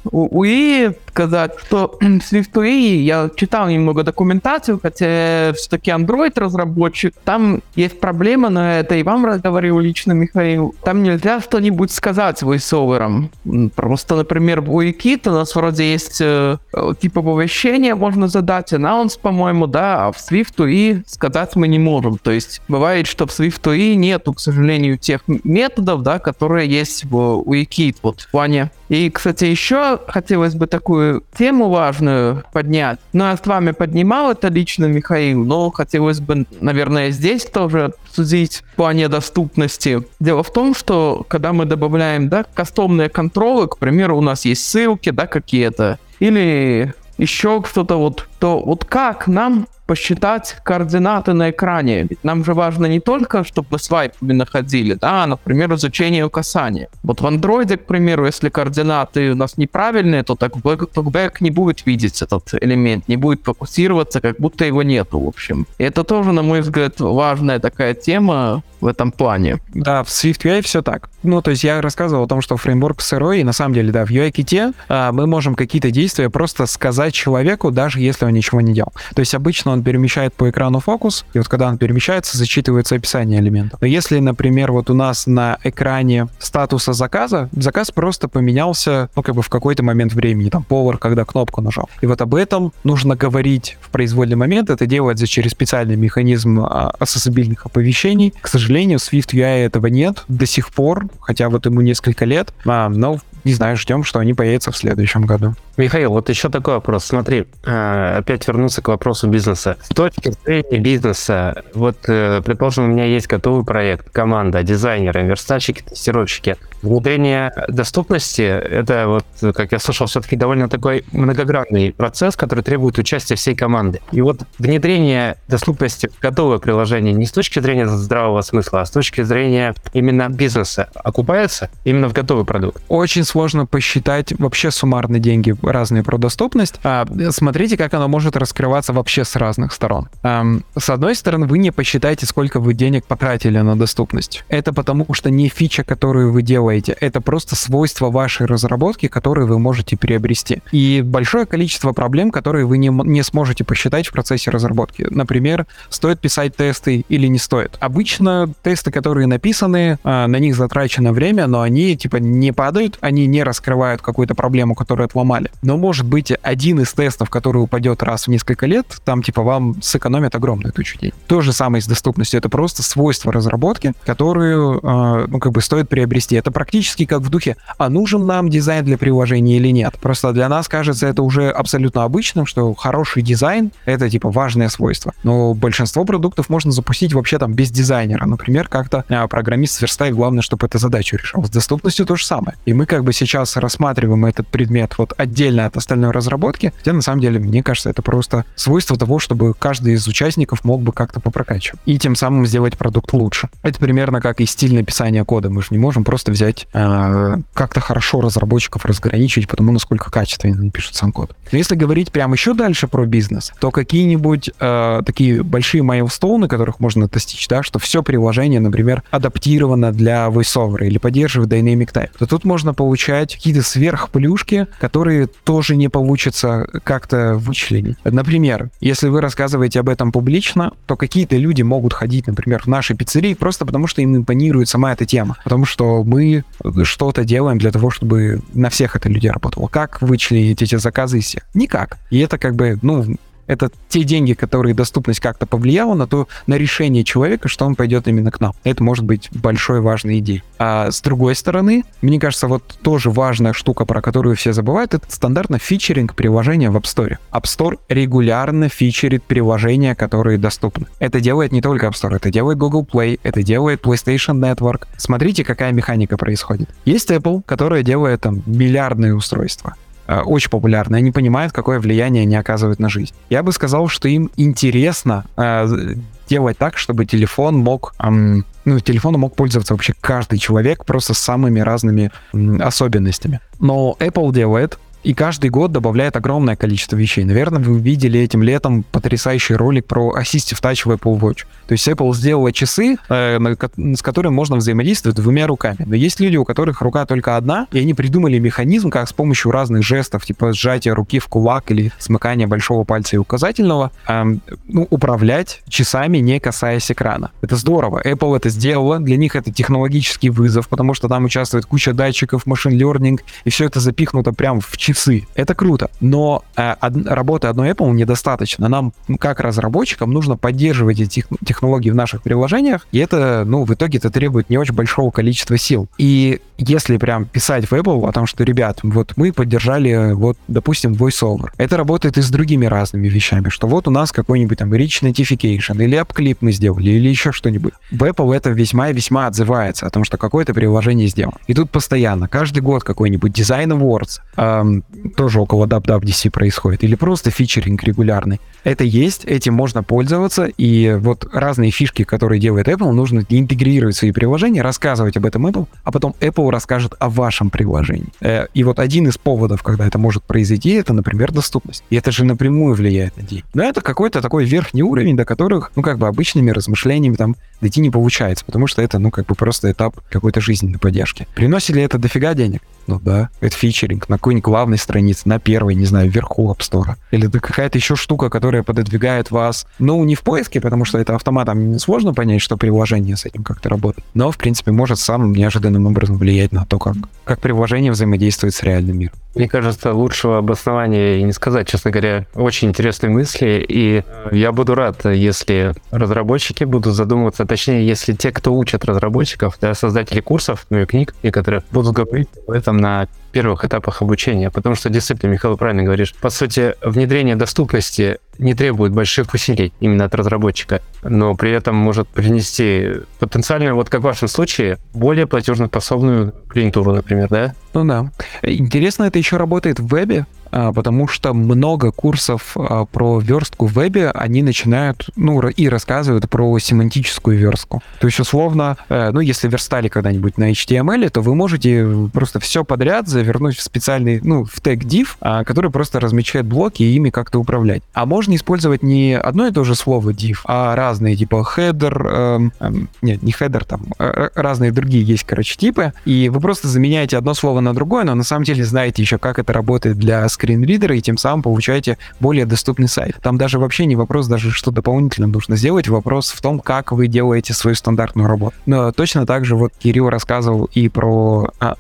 UI сказать, что Swift UI, я читал немного документацию, хотя все-таки Android разработчик, там есть проблема на это, и вам разговаривал лично Михаил, там нельзя что-нибудь сказать voiceover. Просто, например, в UIKit у нас вроде есть э, тип оповещения, можно задать announce, по-моему, да, а в Swift UI сказать мы не можем. То есть бывает, что в Swift UI нету, к сожалению, тех методов, да, которые есть в UIKit, вот в плане. И, кстати, еще хотелось бы такую тему важную поднять. Ну, я с вами поднимал это лично, Михаил, но хотелось бы, наверное, здесь тоже обсудить в плане доступности. Дело в том, что когда мы добавляем, да, кастомные контролы, к примеру, у нас есть ссылки, да, какие-то, или еще что-то вот, то вот как нам посчитать координаты на экране. Ведь нам же важно не только, чтобы мы свайпами находили, да, а, например, изучение касания. Вот в андроиде, к примеру, если координаты у нас неправильные, то так токбэк не будет видеть этот элемент, не будет фокусироваться, как будто его нету, в общем. И это тоже, на мой взгляд, важная такая тема в этом плане. Да, в SwiftUI все так. Ну, то есть я рассказывал о том, что фреймворк сырой, и на самом деле, да, в UI-ките а, мы можем какие-то действия просто сказать человеку, даже если он ничего не делал. То есть обычно он перемещает по экрану фокус, и вот когда он перемещается, зачитывается описание элемента. Но если, например, вот у нас на экране статуса заказа, заказ просто поменялся, ну, как бы в какой-то момент времени, там, повар, когда кнопку нажал. И вот об этом нужно говорить в произвольный момент, это делается через специальный механизм а, ассоциабильных оповещений. К сожалению, Swift UI этого нет до сих пор, хотя вот ему несколько лет, а, но не знаю, ждем, что они появятся в следующем году. Михаил, вот еще такой вопрос. Смотри, э, опять вернуться к вопросу бизнеса. С точки зрения бизнеса, вот, э, предположим, у меня есть готовый проект, команда, дизайнеры, верстальщики, тестировщики. Внедрение доступности — это вот, как я слышал, все-таки довольно такой многогранный процесс, который требует участия всей команды. И вот внедрение доступности в готовое приложение не с точки зрения здравого смысла, а с точки зрения именно бизнеса окупается именно в готовый продукт. Очень сложно посчитать вообще суммарно деньги разные про доступность. А, смотрите, как оно может раскрываться вообще с разных сторон. С одной стороны, вы не посчитаете, сколько вы денег потратили на доступность. Это потому, что не фича, которую вы делаете, это просто свойства вашей разработки, которые вы можете приобрести. И большое количество проблем, которые вы не, не сможете посчитать в процессе разработки. Например, стоит писать тесты или не стоит. Обычно тесты, которые написаны, а, на них затрачено время, но они типа не падают, они не раскрывают какую-то проблему, которую отломали. Но может быть один из тестов, который упадет раз в несколько лет, там типа вам сэкономят огромную тучу денег. То же самое с доступностью. Это просто свойства разработки, которую, э, ну, как бы стоит приобрести. Это практически как в духе, а нужен нам дизайн для приложения или нет. Просто для нас кажется это уже абсолютно обычным, что хороший дизайн — это типа важное свойство. Но большинство продуктов можно запустить вообще там без дизайнера. Например, как-то э, программист сверстает, главное, чтобы эту задачу решал. С доступностью то же самое. И мы как бы сейчас рассматриваем этот предмет вот отдельно от остальной разработки, хотя на самом деле, мне кажется, это просто свойство того, чтобы каждый из участников мог бы как-то попрокачивать. И тем самым сделать продукт лучше. Это примерно как и стиль написания кода. Мы же не можем просто взять э, как-то хорошо разработчиков разграничить, потому насколько качественно они пишут сам код. Но если говорить прямо еще дальше про бизнес, то какие-нибудь э, такие большие майлстоуны, которых можно достичь, да, что все приложение, например, адаптировано для VoiceOver или поддерживает Dynamic Type, то тут можно получать какие-то сверхплюшки, которые тоже не получится как-то вычленить. Например, если вы рассказываете об этом публично, то какие-то люди могут ходить, например, в наши пиццерии просто потому, что им импонирует сама эта тема. Потому что мы что-то делаем для того, чтобы на всех это людей работало. Как вычленить эти заказы из всех? Никак. И это как бы, ну, Это те деньги, которые доступность как-то повлияла на то, на решение человека, что он пойдет именно к нам. Это может быть большой важной идеей. А с другой стороны, мне кажется, вот тоже важная штука, про которую все забывают, это стандартно фичеринг приложения в App Store. App Store регулярно фичерит приложения, которые доступны. Это делает не только App Store, это делает Google Play, это делает PlayStation Network. Смотрите, какая механика происходит. Есть Apple, которая делает там миллиардные устройства очень популярны, они понимают, какое влияние они оказывают на жизнь. Я бы сказал, что им интересно э, делать так, чтобы телефон мог, эм, ну, телефоном мог пользоваться вообще каждый человек просто с самыми разными м, особенностями. Но Apple делает и каждый год добавляет огромное количество вещей. Наверное, вы видели этим летом потрясающий ролик про Assistive Touch в Apple Watch. То есть Apple сделала часы, э, с которыми можно взаимодействовать двумя руками. Но есть люди, у которых рука только одна, и они придумали механизм, как с помощью разных жестов, типа сжатия руки в кулак или смыкания большого пальца и указательного, э, ну, управлять часами, не касаясь экрана. Это здорово. Apple это сделала. Для них это технологический вызов, потому что там участвует куча датчиков, машин learning, и все это запихнуто прямо в часы часы. Это круто, но э, од, работы одной Apple недостаточно. Нам, как разработчикам, нужно поддерживать эти технологии в наших приложениях, и это, ну, в итоге это требует не очень большого количества сил. И если прям писать в Apple о том, что, ребят, вот мы поддержали, вот, допустим, VoiceOver, это работает и с другими разными вещами, что вот у нас какой-нибудь там Rich Notification, или AppClip мы сделали, или еще что-нибудь. В Apple это весьма и весьма отзывается о том, что какое-то приложение сделано. И тут постоянно, каждый год какой-нибудь Design Awards, эм, тоже около WWDC происходит, или просто фичеринг регулярный. Это есть, этим можно пользоваться, и вот разные фишки, которые делает Apple, нужно интегрировать в свои приложения, рассказывать об этом Apple, а потом Apple расскажет о вашем приложении. Э, и вот один из поводов, когда это может произойти, это, например, доступность. И это же напрямую влияет на деньги. Но это какой-то такой верхний уровень, до которых, ну, как бы обычными размышлениями там дойти не получается, потому что это, ну, как бы просто этап какой-то жизненной поддержки. Приносит ли это дофига денег? Ну да, это фичеринг на какой-нибудь главной странице, на первой, не знаю, вверху App Store. Или это какая-то еще штука, которая пододвигает вас, ну, не в поиске, потому что это автоматом сложно понять, что приложение с этим как-то работает. Но, в принципе, может самым неожиданным образом влиять на то, как, как приложение взаимодействует с реальным миром. Мне кажется, лучшего обоснования и не сказать, честно говоря. Очень интересные мысли, и я буду рад, если разработчики будут задумываться, точнее, если те, кто учат разработчиков, да, создатели курсов, ну и книг некоторые, будут говорить об этом на первых этапах обучения, потому что действительно, Михаил, правильно говоришь, по сути, внедрение доступности не требует больших усилий именно от разработчика, но при этом может принести потенциально, вот как в вашем случае, более платежноспособную клиентуру, например, да? Ну да. Интересно, это еще работает в вебе, а, потому что много курсов а, про верстку в вебе, они начинают, ну, и рассказывают про семантическую верстку. То есть, условно, э, ну, если верстали когда-нибудь на HTML, то вы можете просто все подряд завернуть в специальный, ну, в тег div, а, который просто размечает блоки и ими как-то управлять. А можно использовать не одно и то же слово div, а разные, типа header, эм, эм, нет, не header, там, э, разные другие есть, короче, типы, и вы просто заменяете одно слово на другое, но на самом деле знаете еще, как это работает для скринридера, и тем самым получаете более доступный сайт. Там даже вообще не вопрос даже, что дополнительно нужно сделать, вопрос в том, как вы делаете свою стандартную работу. Но точно так же вот Кирилл рассказывал и про а,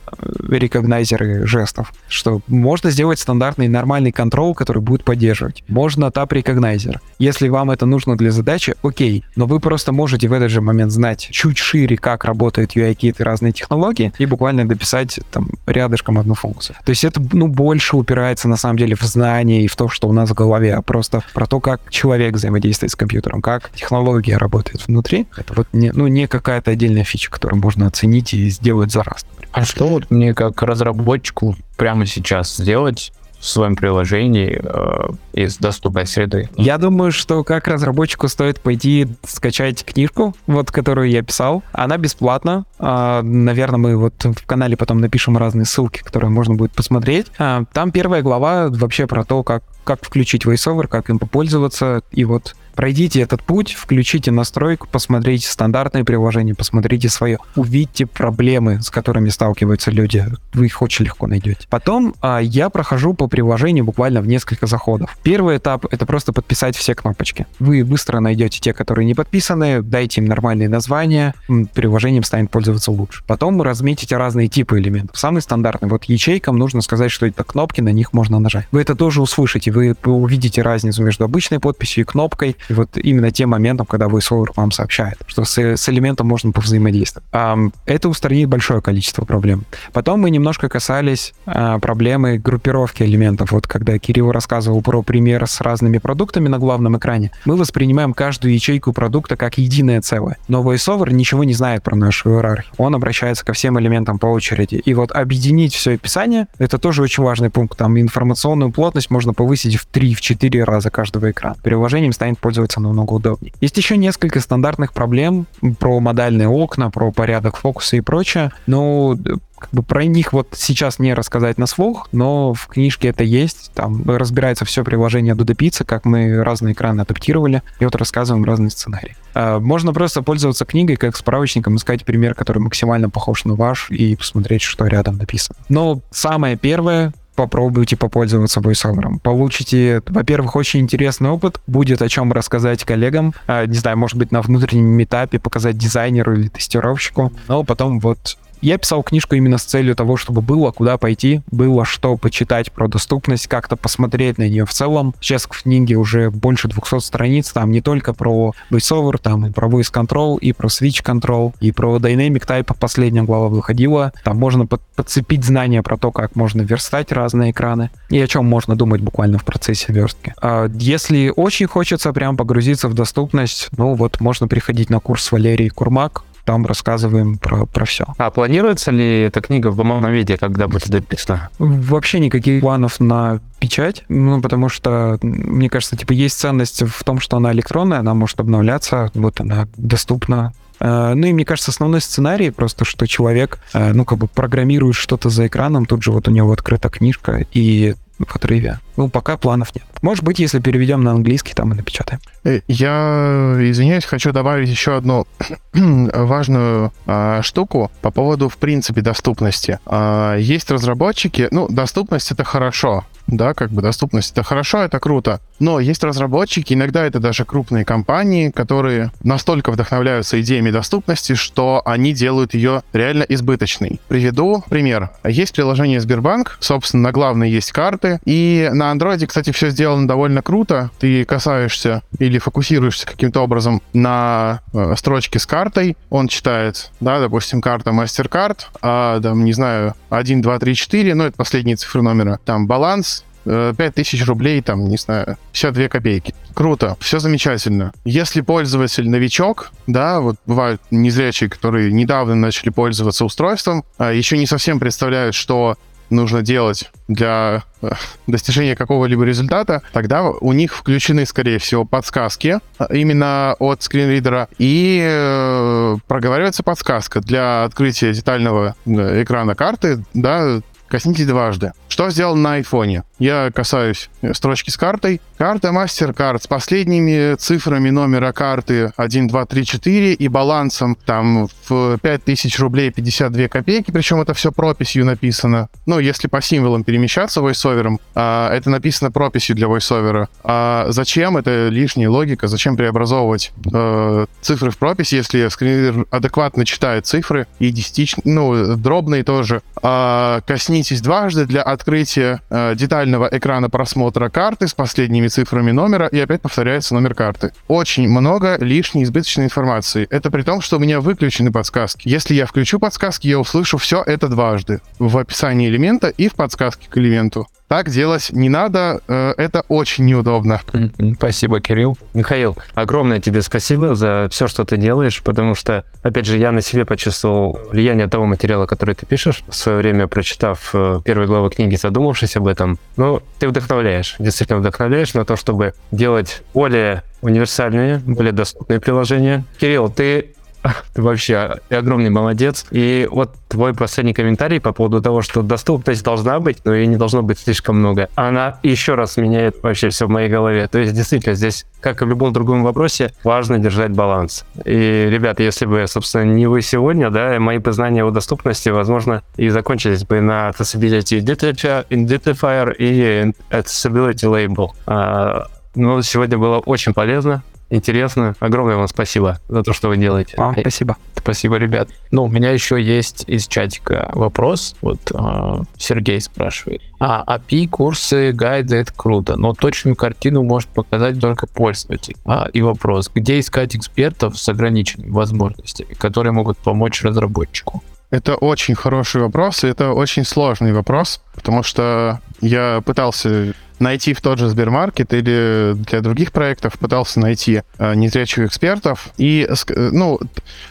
рекогнайзеры жестов, что можно сделать стандартный нормальный контрол, который будет поддерживать. Можно тап рекогнайзер. Если вам это нужно для задачи, окей, но вы просто можете в этот же момент знать чуть шире, как работают UI-киты разные технологии, и буквально дописать там рядышком одну функцию. То есть это, ну, больше упирается на самом деле в знание и в то, что у нас в голове, а просто про то, как человек взаимодействует с компьютером, как технология работает внутри. Это вот не, ну, не какая-то отдельная фича, которую можно оценить и сделать за раз. А что вот мне как разработчику прямо сейчас сделать, в своем приложении э, из доступной среды. Я думаю, что как разработчику стоит пойти скачать книжку, вот которую я писал. Она бесплатна. Э, наверное, мы вот в канале потом напишем разные ссылки, которые можно будет посмотреть. Э, там первая глава вообще про то, как как включить VoiceOver, как им попользоваться. И вот Пройдите этот путь, включите настройку, посмотрите стандартные приложения, посмотрите свое, увидьте проблемы, с которыми сталкиваются люди. Вы их очень легко найдете. Потом а, я прохожу по приложению буквально в несколько заходов. Первый этап — это просто подписать все кнопочки. Вы быстро найдете те, которые не подписаны, дайте им нормальные названия, приложением станет пользоваться лучше. Потом разметите разные типы элементов. Самый стандартный. Вот ячейкам нужно сказать, что это кнопки, на них можно нажать. Вы это тоже услышите, вы увидите разницу между обычной подписью и кнопкой, и вот именно тем моментом, когда VoiceOver вам сообщает, что с, с элементом можно повзаимодействовать. Это устранит большое количество проблем. Потом мы немножко касались а, проблемы группировки элементов. Вот когда Кирилл рассказывал про пример с разными продуктами на главном экране, мы воспринимаем каждую ячейку продукта как единое целое. Но VoiceOver ничего не знает про нашу иерархию. Он обращается ко всем элементам по очереди. И вот объединить все описание, это тоже очень важный пункт. Там информационную плотность можно повысить в 3-4 раза каждого экрана. Приложением станет пользоваться намного удобнее. Есть еще несколько стандартных проблем про модальные окна, про порядок фокуса и прочее. Но как бы про них вот сейчас не рассказать на слух, но в книжке это есть. Там разбирается все приложение Dodo Pizza, как мы разные экраны адаптировали, и вот рассказываем разные сценарии. А, можно просто пользоваться книгой как справочником, искать пример, который максимально похож на ваш, и посмотреть, что рядом написано. Но самое первое, попробуйте попользоваться VoiceOver. Получите, во-первых, очень интересный опыт, будет о чем рассказать коллегам, а, не знаю, может быть, на внутреннем этапе показать дизайнеру или тестировщику, но потом вот я писал книжку именно с целью того, чтобы было куда пойти, было что почитать про доступность, как-то посмотреть на нее в целом. Сейчас в книге уже больше 200 страниц, там не только про VoiceOver, там и про Voice Control, и про Switch Control, и про Dynamic Type последняя глава выходила. Там можно под подцепить знания про то, как можно верстать разные экраны, и о чем можно думать буквально в процессе верстки. А если очень хочется прям погрузиться в доступность, ну вот можно приходить на курс Валерии Курмак, там рассказываем про, про все. А планируется ли эта книга в бумажном виде, когда будет дописана? Вообще никаких планов на печать, ну, потому что, мне кажется, типа, есть ценность в том, что она электронная, она может обновляться, вот она доступна э, ну и мне кажется, основной сценарий просто, что человек, э, ну как бы программирует что-то за экраном, тут же вот у него открыта книжка, и в отрыве. Ну, пока планов нет. Может быть, если переведем на английский, там и напечатаем. Э, я, извиняюсь, хочу добавить еще одну важную а, штуку по поводу, в принципе, доступности. А, есть разработчики, ну, доступность это хорошо, да, как бы доступность это хорошо, это круто. Но есть разработчики, иногда это даже крупные компании, которые настолько вдохновляются идеями доступности, что они делают ее реально избыточной. Приведу пример. Есть приложение Сбербанк, собственно, на главной есть карты, и на андроиде, кстати, все сделано довольно круто. Ты касаешься или фокусируешься каким-то образом на э, строчке с картой, он читает, да, допустим, карта MasterCard, а, там, не знаю, 1, 2, 3, 4, ну, это последние цифры номера, там баланс, 5000 э, рублей, там, не знаю, 52 копейки. Круто, все замечательно. Если пользователь новичок, да, вот бывают незрячие, которые недавно начали пользоваться устройством, а еще не совсем представляют, что нужно делать для э, достижения какого-либо результата, тогда у них включены, скорее всего, подсказки а, именно от скринридера, и э, проговаривается подсказка для открытия детального экрана карты, да, коснитесь дважды. Что сделал на айфоне? Я касаюсь строчки с картой. Карта MasterCard с последними цифрами номера карты 1, 2, 3, 4 и балансом там в 5000 рублей 52 копейки, причем это все прописью написано. Ну, если по символам перемещаться войсовером, а, это написано прописью для войсовера. А зачем? Это лишняя логика. Зачем преобразовывать э, цифры в пропись, если скринридер адекватно читает цифры и десятичные, ну, дробные тоже. А, коснитесь дважды для открытия э, детального экрана просмотра карты с последними цифрами номера, и опять повторяется номер карты. Очень много лишней избыточной информации. Это при том, что у меня выключены подсказки. Если я включу подсказки, я услышу все это дважды в описании элемента и в подсказке к элементу. Так делать не надо, э, это очень неудобно. Спасибо, Кирилл. Михаил, огромное тебе спасибо за все, что ты делаешь, потому что, опять же, я на себе почувствовал влияние того материала, который ты пишешь, в свое время прочитав э, первые главы книги, задумавшись об этом. Ну, ты вдохновляешь, действительно вдохновляешь на то, чтобы делать более универсальные, более доступные приложения. Кирилл, ты Ты вообще огромный молодец. И вот твой последний комментарий по поводу того, что доступность должна быть, но ее не должно быть слишком много. Она еще раз меняет вообще все в моей голове. То есть, действительно, здесь, как и в любом другом вопросе, важно держать баланс. И, ребят, если бы, собственно, не вы сегодня, да, мои познания о доступности, возможно, и закончились бы на Accessibility Identifier и Accessibility Label. А, но сегодня было очень полезно интересно. Огромное вам спасибо за то, что вы делаете. Вам спасибо. Спасибо, ребят. Ну, у меня еще есть из чатика вопрос. Вот э, Сергей спрашивает. А, API, курсы, гайды, это круто, но точную картину может показать только пользователь. А, и вопрос, где искать экспертов с ограниченными возможностями, которые могут помочь разработчику? Это очень хороший вопрос, и это очень сложный вопрос, потому что я пытался найти в тот же Сбермаркет или для других проектов пытался найти э, незрячих экспертов. И, э, ну,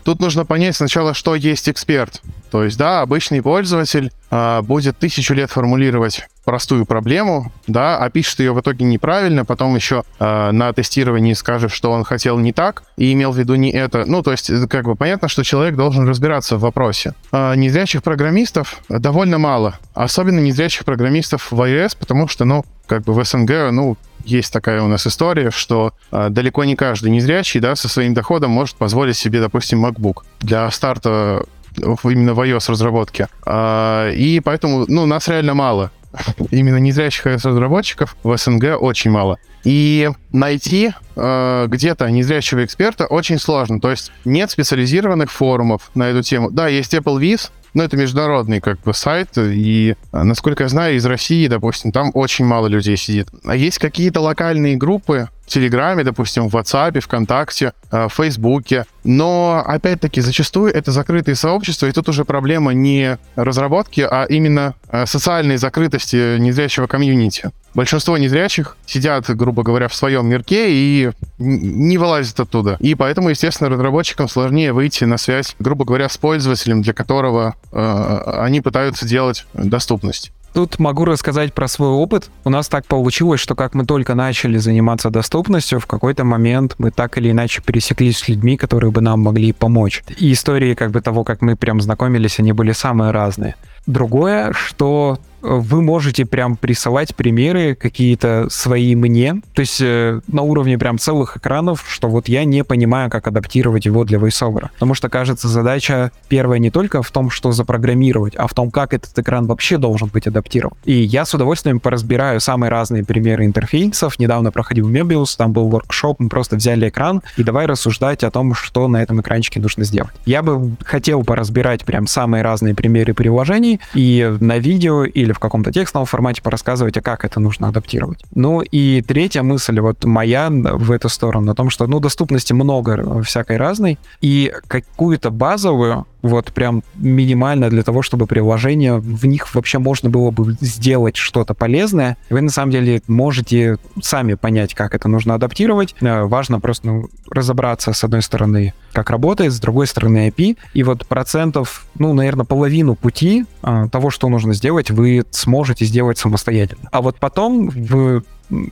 тут нужно понять сначала, что есть эксперт. То есть, да, обычный пользователь э, будет тысячу лет формулировать простую проблему, да, опишет ее в итоге неправильно, потом еще э, на тестировании скажет, что он хотел не так и имел в виду не это. Ну, то есть, э, как бы понятно, что человек должен разбираться в вопросе. Э, незрячих программистов довольно мало, особенно незрячих программистов в iOS, потому что, ну, как бы в СНГ, ну, есть такая у нас история, что э, далеко не каждый незрячий, да, со своим доходом может позволить себе, допустим, MacBook для старта именно в iOS разработке. Э, и поэтому, ну, нас реально мало. Именно незрячих iOS-разработчиков в СНГ очень мало. И найти э, где-то незрячего эксперта очень сложно. То есть нет специализированных форумов на эту тему. Да, есть Apple Viz, но это международный как бы сайт, и, насколько я знаю, из России, допустим, там очень мало людей сидит. А есть какие-то локальные группы, Телеграме, допустим, в WhatsApp, ВКонтакте, э, в Фейсбуке. Но, опять-таки, зачастую это закрытые сообщества, и тут уже проблема не разработки, а именно э, социальной закрытости незрячего комьюнити. Большинство незрячих сидят, грубо говоря, в своем мирке и не вылазят оттуда. И поэтому, естественно, разработчикам сложнее выйти на связь, грубо говоря, с пользователем, для которого э, они пытаются делать доступность. Тут могу рассказать про свой опыт. У нас так получилось, что как мы только начали заниматься доступностью, в какой-то момент мы так или иначе пересеклись с людьми, которые бы нам могли помочь. И истории как бы того, как мы прям знакомились, они были самые разные. Другое, что вы можете прям присылать примеры какие-то свои мне, то есть э, на уровне прям целых экранов, что вот я не понимаю, как адаптировать его для VoiceOver. Потому что, кажется, задача первая не только в том, что запрограммировать, а в том, как этот экран вообще должен быть адаптирован. И я с удовольствием поразбираю самые разные примеры интерфейсов. Недавно проходил Mebius, там был воркшоп, мы просто взяли экран и давай рассуждать о том, что на этом экранчике нужно сделать. Я бы хотел поразбирать прям самые разные примеры приложений и на видео или в каком-то текстовом формате порассказывать, а как это нужно адаптировать. Ну и третья мысль, вот моя в эту сторону, о том, что, ну, доступности много всякой разной, и какую-то базовую вот прям минимально для того, чтобы приложение, в них вообще можно было бы сделать что-то полезное. Вы на самом деле можете сами понять, как это нужно адаптировать. Э, важно просто ну, разобраться, с одной стороны, как работает, с другой стороны, API. И вот процентов, ну, наверное, половину пути а, того, что нужно сделать, вы сможете сделать самостоятельно. А вот потом в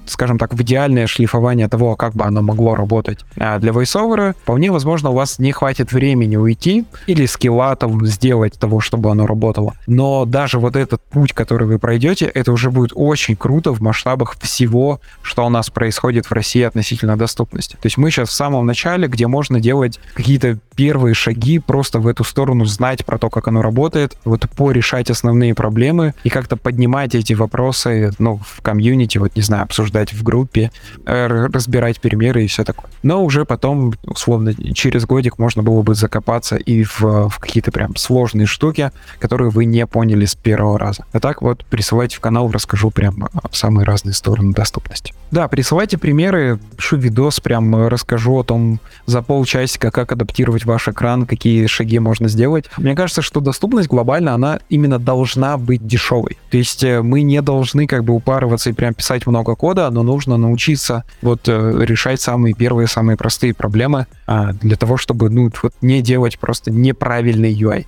скажем так, в идеальное шлифование того, как бы оно могло работать а для VoiceOver, вполне возможно, у вас не хватит времени уйти или скилла там сделать того, чтобы оно работало. Но даже вот этот путь, который вы пройдете, это уже будет очень круто в масштабах всего, что у нас происходит в России относительно доступности. То есть мы сейчас в самом начале, где можно делать какие-то первые шаги просто в эту сторону, знать про то, как оно работает, вот порешать основные проблемы и как-то поднимать эти вопросы, ну, в комьюнити, вот не знаю, обсуждать в группе, э, разбирать примеры и все такое. Но уже потом, условно, через годик можно было бы закопаться и в, в какие-то прям сложные штуки, которые вы не поняли с первого раза. А так вот, присылайте в канал, расскажу прям самые разные стороны доступности. Да, присылайте примеры, пишу видос, прям расскажу о том за полчасика, как адаптировать ваш экран, какие шаги можно сделать. Мне кажется, что доступность глобально, она именно должна быть дешевой. То есть э, мы не должны как бы упарываться и прям писать много кода, но нужно научиться вот э, решать самые первые, самые простые проблемы а, для того, чтобы ну вот не делать просто неправильный UI.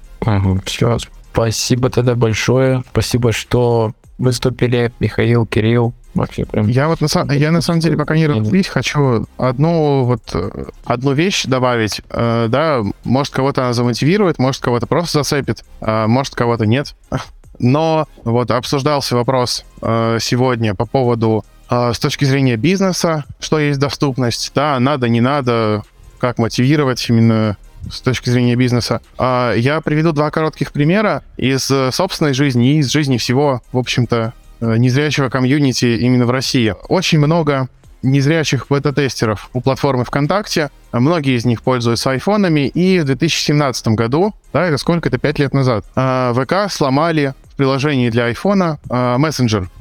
Все. Спасибо тогда большое. Спасибо, что выступили, Михаил, Кирилл. Вообще прям... Я вот на, са- я на самом деле пока не разделить, хочу одну вот э, одну вещь добавить. Э, да, может кого-то она замотивирует, может кого-то просто зацепит, а может кого-то нет. Но вот обсуждался вопрос э, сегодня по поводу э, с точки зрения бизнеса, что есть доступность, да, надо, не надо, как мотивировать именно с точки зрения бизнеса. А, Я приведу два коротких примера из э, собственной жизни и из жизни всего, в общем-то, э, незрячего комьюнити именно в России. Очень много незрячих бета-тестеров у платформы ВКонтакте. Многие из них пользуются айфонами. И в 2017 году, да, это сколько это, пять лет назад, э, ВК сломали приложении для айфона э.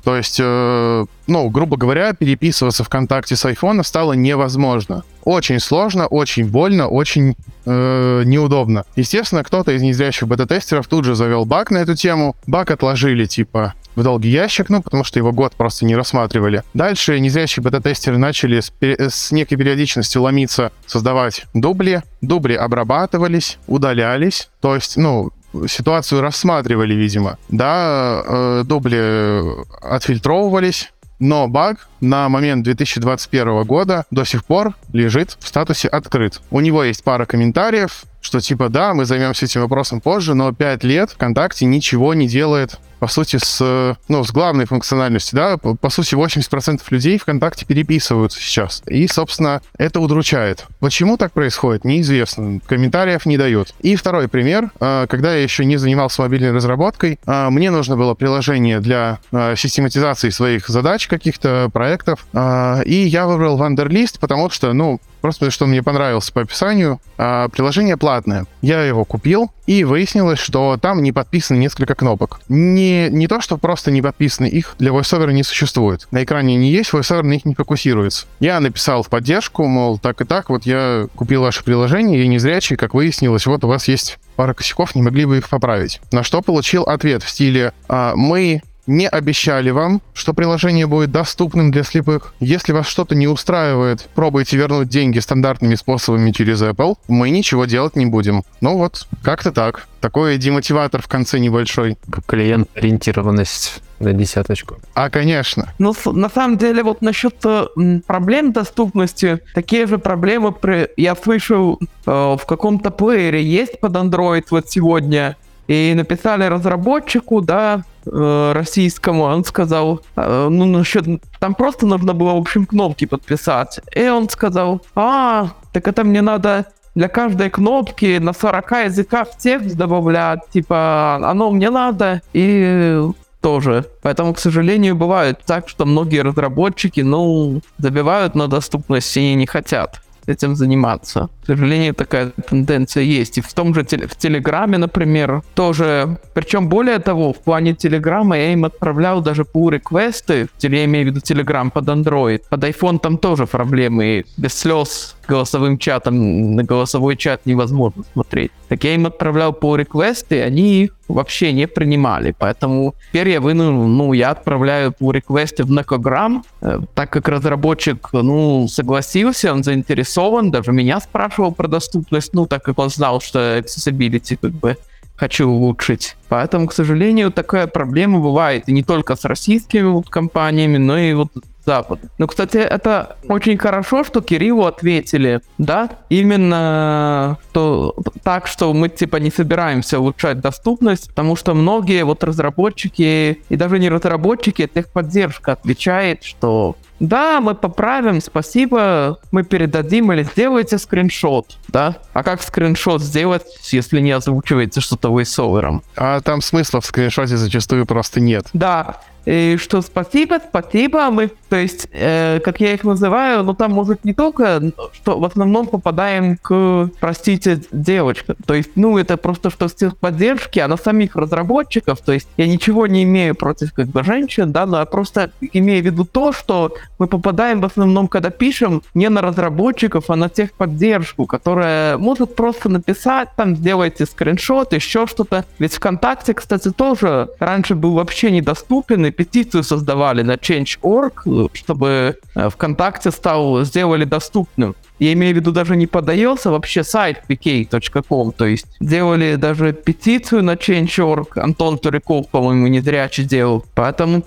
То есть, э, ну, грубо говоря, переписываться ВКонтакте с айфона стало невозможно. Очень сложно, очень больно, очень э, неудобно. Естественно, кто-то из незрящих бета-тестеров тут же завел баг на эту тему. Баг отложили, типа, в долгий ящик, ну, потому что его год просто не рассматривали. Дальше незрячие бета-тестеры начали с, с некой периодичностью ломиться, создавать дубли. Дубли обрабатывались, удалялись. То есть, ну, ситуацию рассматривали, видимо. Да, э, дубли отфильтровывались, но баг на момент 2021 года до сих пор лежит в статусе открыт. У него есть пара комментариев, что типа да, мы займемся этим вопросом позже, но 5 лет ВКонтакте ничего не делает по сути, с, ну, с главной функциональностью, да, по, по сути, 80% людей ВКонтакте переписываются сейчас. И, собственно, это удручает. Почему так происходит, неизвестно. Комментариев не дают. И второй пример. А, когда я еще не занимался мобильной разработкой, а, мне нужно было приложение для а, систематизации своих задач, каких-то проектов. И я выбрал Wanderlist, потому что, ну, просто потому что он мне понравился по описанию. А, приложение платное. Я его купил, и выяснилось, что там не подписаны несколько кнопок. Не, не то, что просто не подписаны, их для VoiceOver не существует. На экране не есть, VoiceOver на них не фокусируется. Я написал в поддержку, мол, так и так, вот я купил ваше приложение, я не зрячий, как выяснилось, вот у вас есть пара косяков, не могли бы их поправить. На что получил ответ в стиле а, «Мы не обещали вам, что приложение будет доступным для слепых. Если вас что-то не устраивает, пробуйте вернуть деньги стандартными способами через Apple, мы ничего делать не будем. Ну вот, как-то так. Такой демотиватор в конце небольшой. Клиент-ориентированность на десяточку. А, конечно. Ну, на самом деле, вот насчет э, проблем доступности, такие же проблемы при... я слышал э, в каком-то плеере есть под Android вот сегодня, и написали разработчику, да, э, российскому, он сказал, э, ну, насчет, там просто нужно было, в общем, кнопки подписать. И он сказал, а, так это мне надо для каждой кнопки на 40 языках текст добавлять, типа, оно мне надо, и тоже. Поэтому, к сожалению, бывает так, что многие разработчики, ну, забивают на доступность и не хотят этим заниматься. К сожалению, такая тенденция есть. И в том же в Телеграме, например, тоже. Причем более того, в плане Телеграма я им отправлял даже pull реквесты я имею в виду Телеграм под Android. Под iPhone там тоже проблемы. Без слез голосовым чатом на голосовой чат невозможно смотреть. Так я им отправлял pull реквесты, они их вообще не принимали. Поэтому теперь я вынужден, ну, я отправляю pull реквесты в Некограм, э, так как разработчик, ну, согласился, он заинтересован, даже меня спрашивал про доступность, ну, так как он знал, что accessibility как бы хочу улучшить. Поэтому, к сожалению, такая проблема бывает и не только с российскими вот компаниями, но и вот Запад. Ну, кстати, это очень хорошо, что Кириллу ответили, да, именно что так, что мы типа не собираемся улучшать доступность, потому что многие вот разработчики и даже не разработчики, а техподдержка отвечает, что да, мы поправим, спасибо, мы передадим или сделайте скриншот, да? А как скриншот сделать, если не озвучивается что-то вейсовером? А там смысла в скриншоте зачастую просто нет. Да, и что спасибо, спасибо, мы, то есть, э, как я их называю, ну там может не только, что в основном попадаем к, простите, девочкам, то есть, ну это просто что с техподдержки, а на самих разработчиков, то есть я ничего не имею против как бы женщин, да, но я просто имею в виду то, что мы попадаем в основном, когда пишем, не на разработчиков, а на техподдержку, которая может просто написать, там, сделайте скриншот, еще что-то. Ведь ВКонтакте, кстати, тоже раньше был вообще недоступен, и петицию создавали на Change.org, чтобы э, ВКонтакте стал, сделали доступным. Я имею в виду, даже не подается вообще сайт pk.com, то есть делали даже петицию на Change.org, Антон Туриков, по-моему, не зря сделал, поэтому,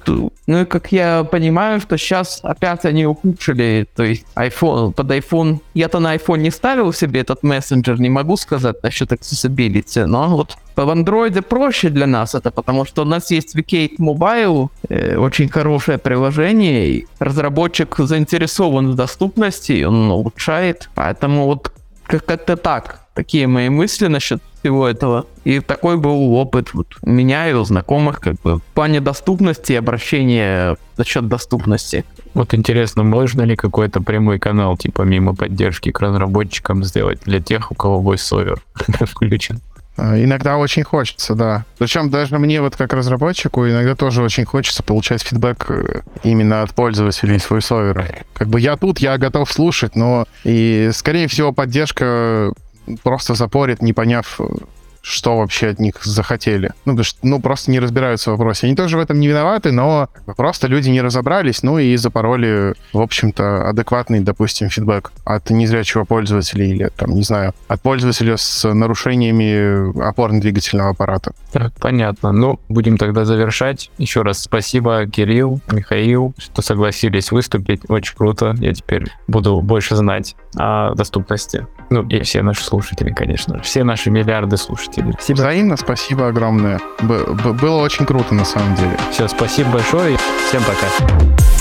ну и как я понимаю, что сейчас опять они ухудшили, то есть iPhone, под iPhone, я-то на iPhone не ставил себе этот мессенджер, не могу сказать насчет accessibility, но вот в андроиде проще для нас это, потому что у нас есть Vcate Mobile, э, очень хорошее приложение, разработчик заинтересован в доступности, он улучшает, поэтому вот как-то так. Такие мои мысли насчет всего этого. И такой был опыт вот у меня и у знакомых, как бы, в плане доступности и обращения за счет доступности. Вот интересно, можно ли какой-то прямой канал, типа мимо поддержки к разработчикам сделать для тех, у кого VoiceOver включен? А, иногда очень хочется, да. Причем даже мне вот как разработчику иногда тоже очень хочется получать фидбэк э, именно от пользователей с VoiceOver. Как бы я тут, я готов слушать, но и, скорее всего, поддержка просто запорит, не поняв, что вообще от них захотели. Ну, что, ну, просто не разбираются в вопросе. Они тоже в этом не виноваты, но просто люди не разобрались, ну и запороли, в общем-то, адекватный, допустим, фидбэк от незрячего пользователя или, там, не знаю, от пользователя с нарушениями опорно-двигательного аппарата. Так, понятно. Ну, будем тогда завершать. Еще раз спасибо, Кирилл, Михаил, что согласились выступить. Очень круто. Я теперь буду больше знать о доступности. Ну, и все наши слушатели, конечно. Все наши миллиарды слушателей. Спасибо. Взаимно спасибо огромное. Б- было очень круто, на самом деле. Все, спасибо большое. Всем пока.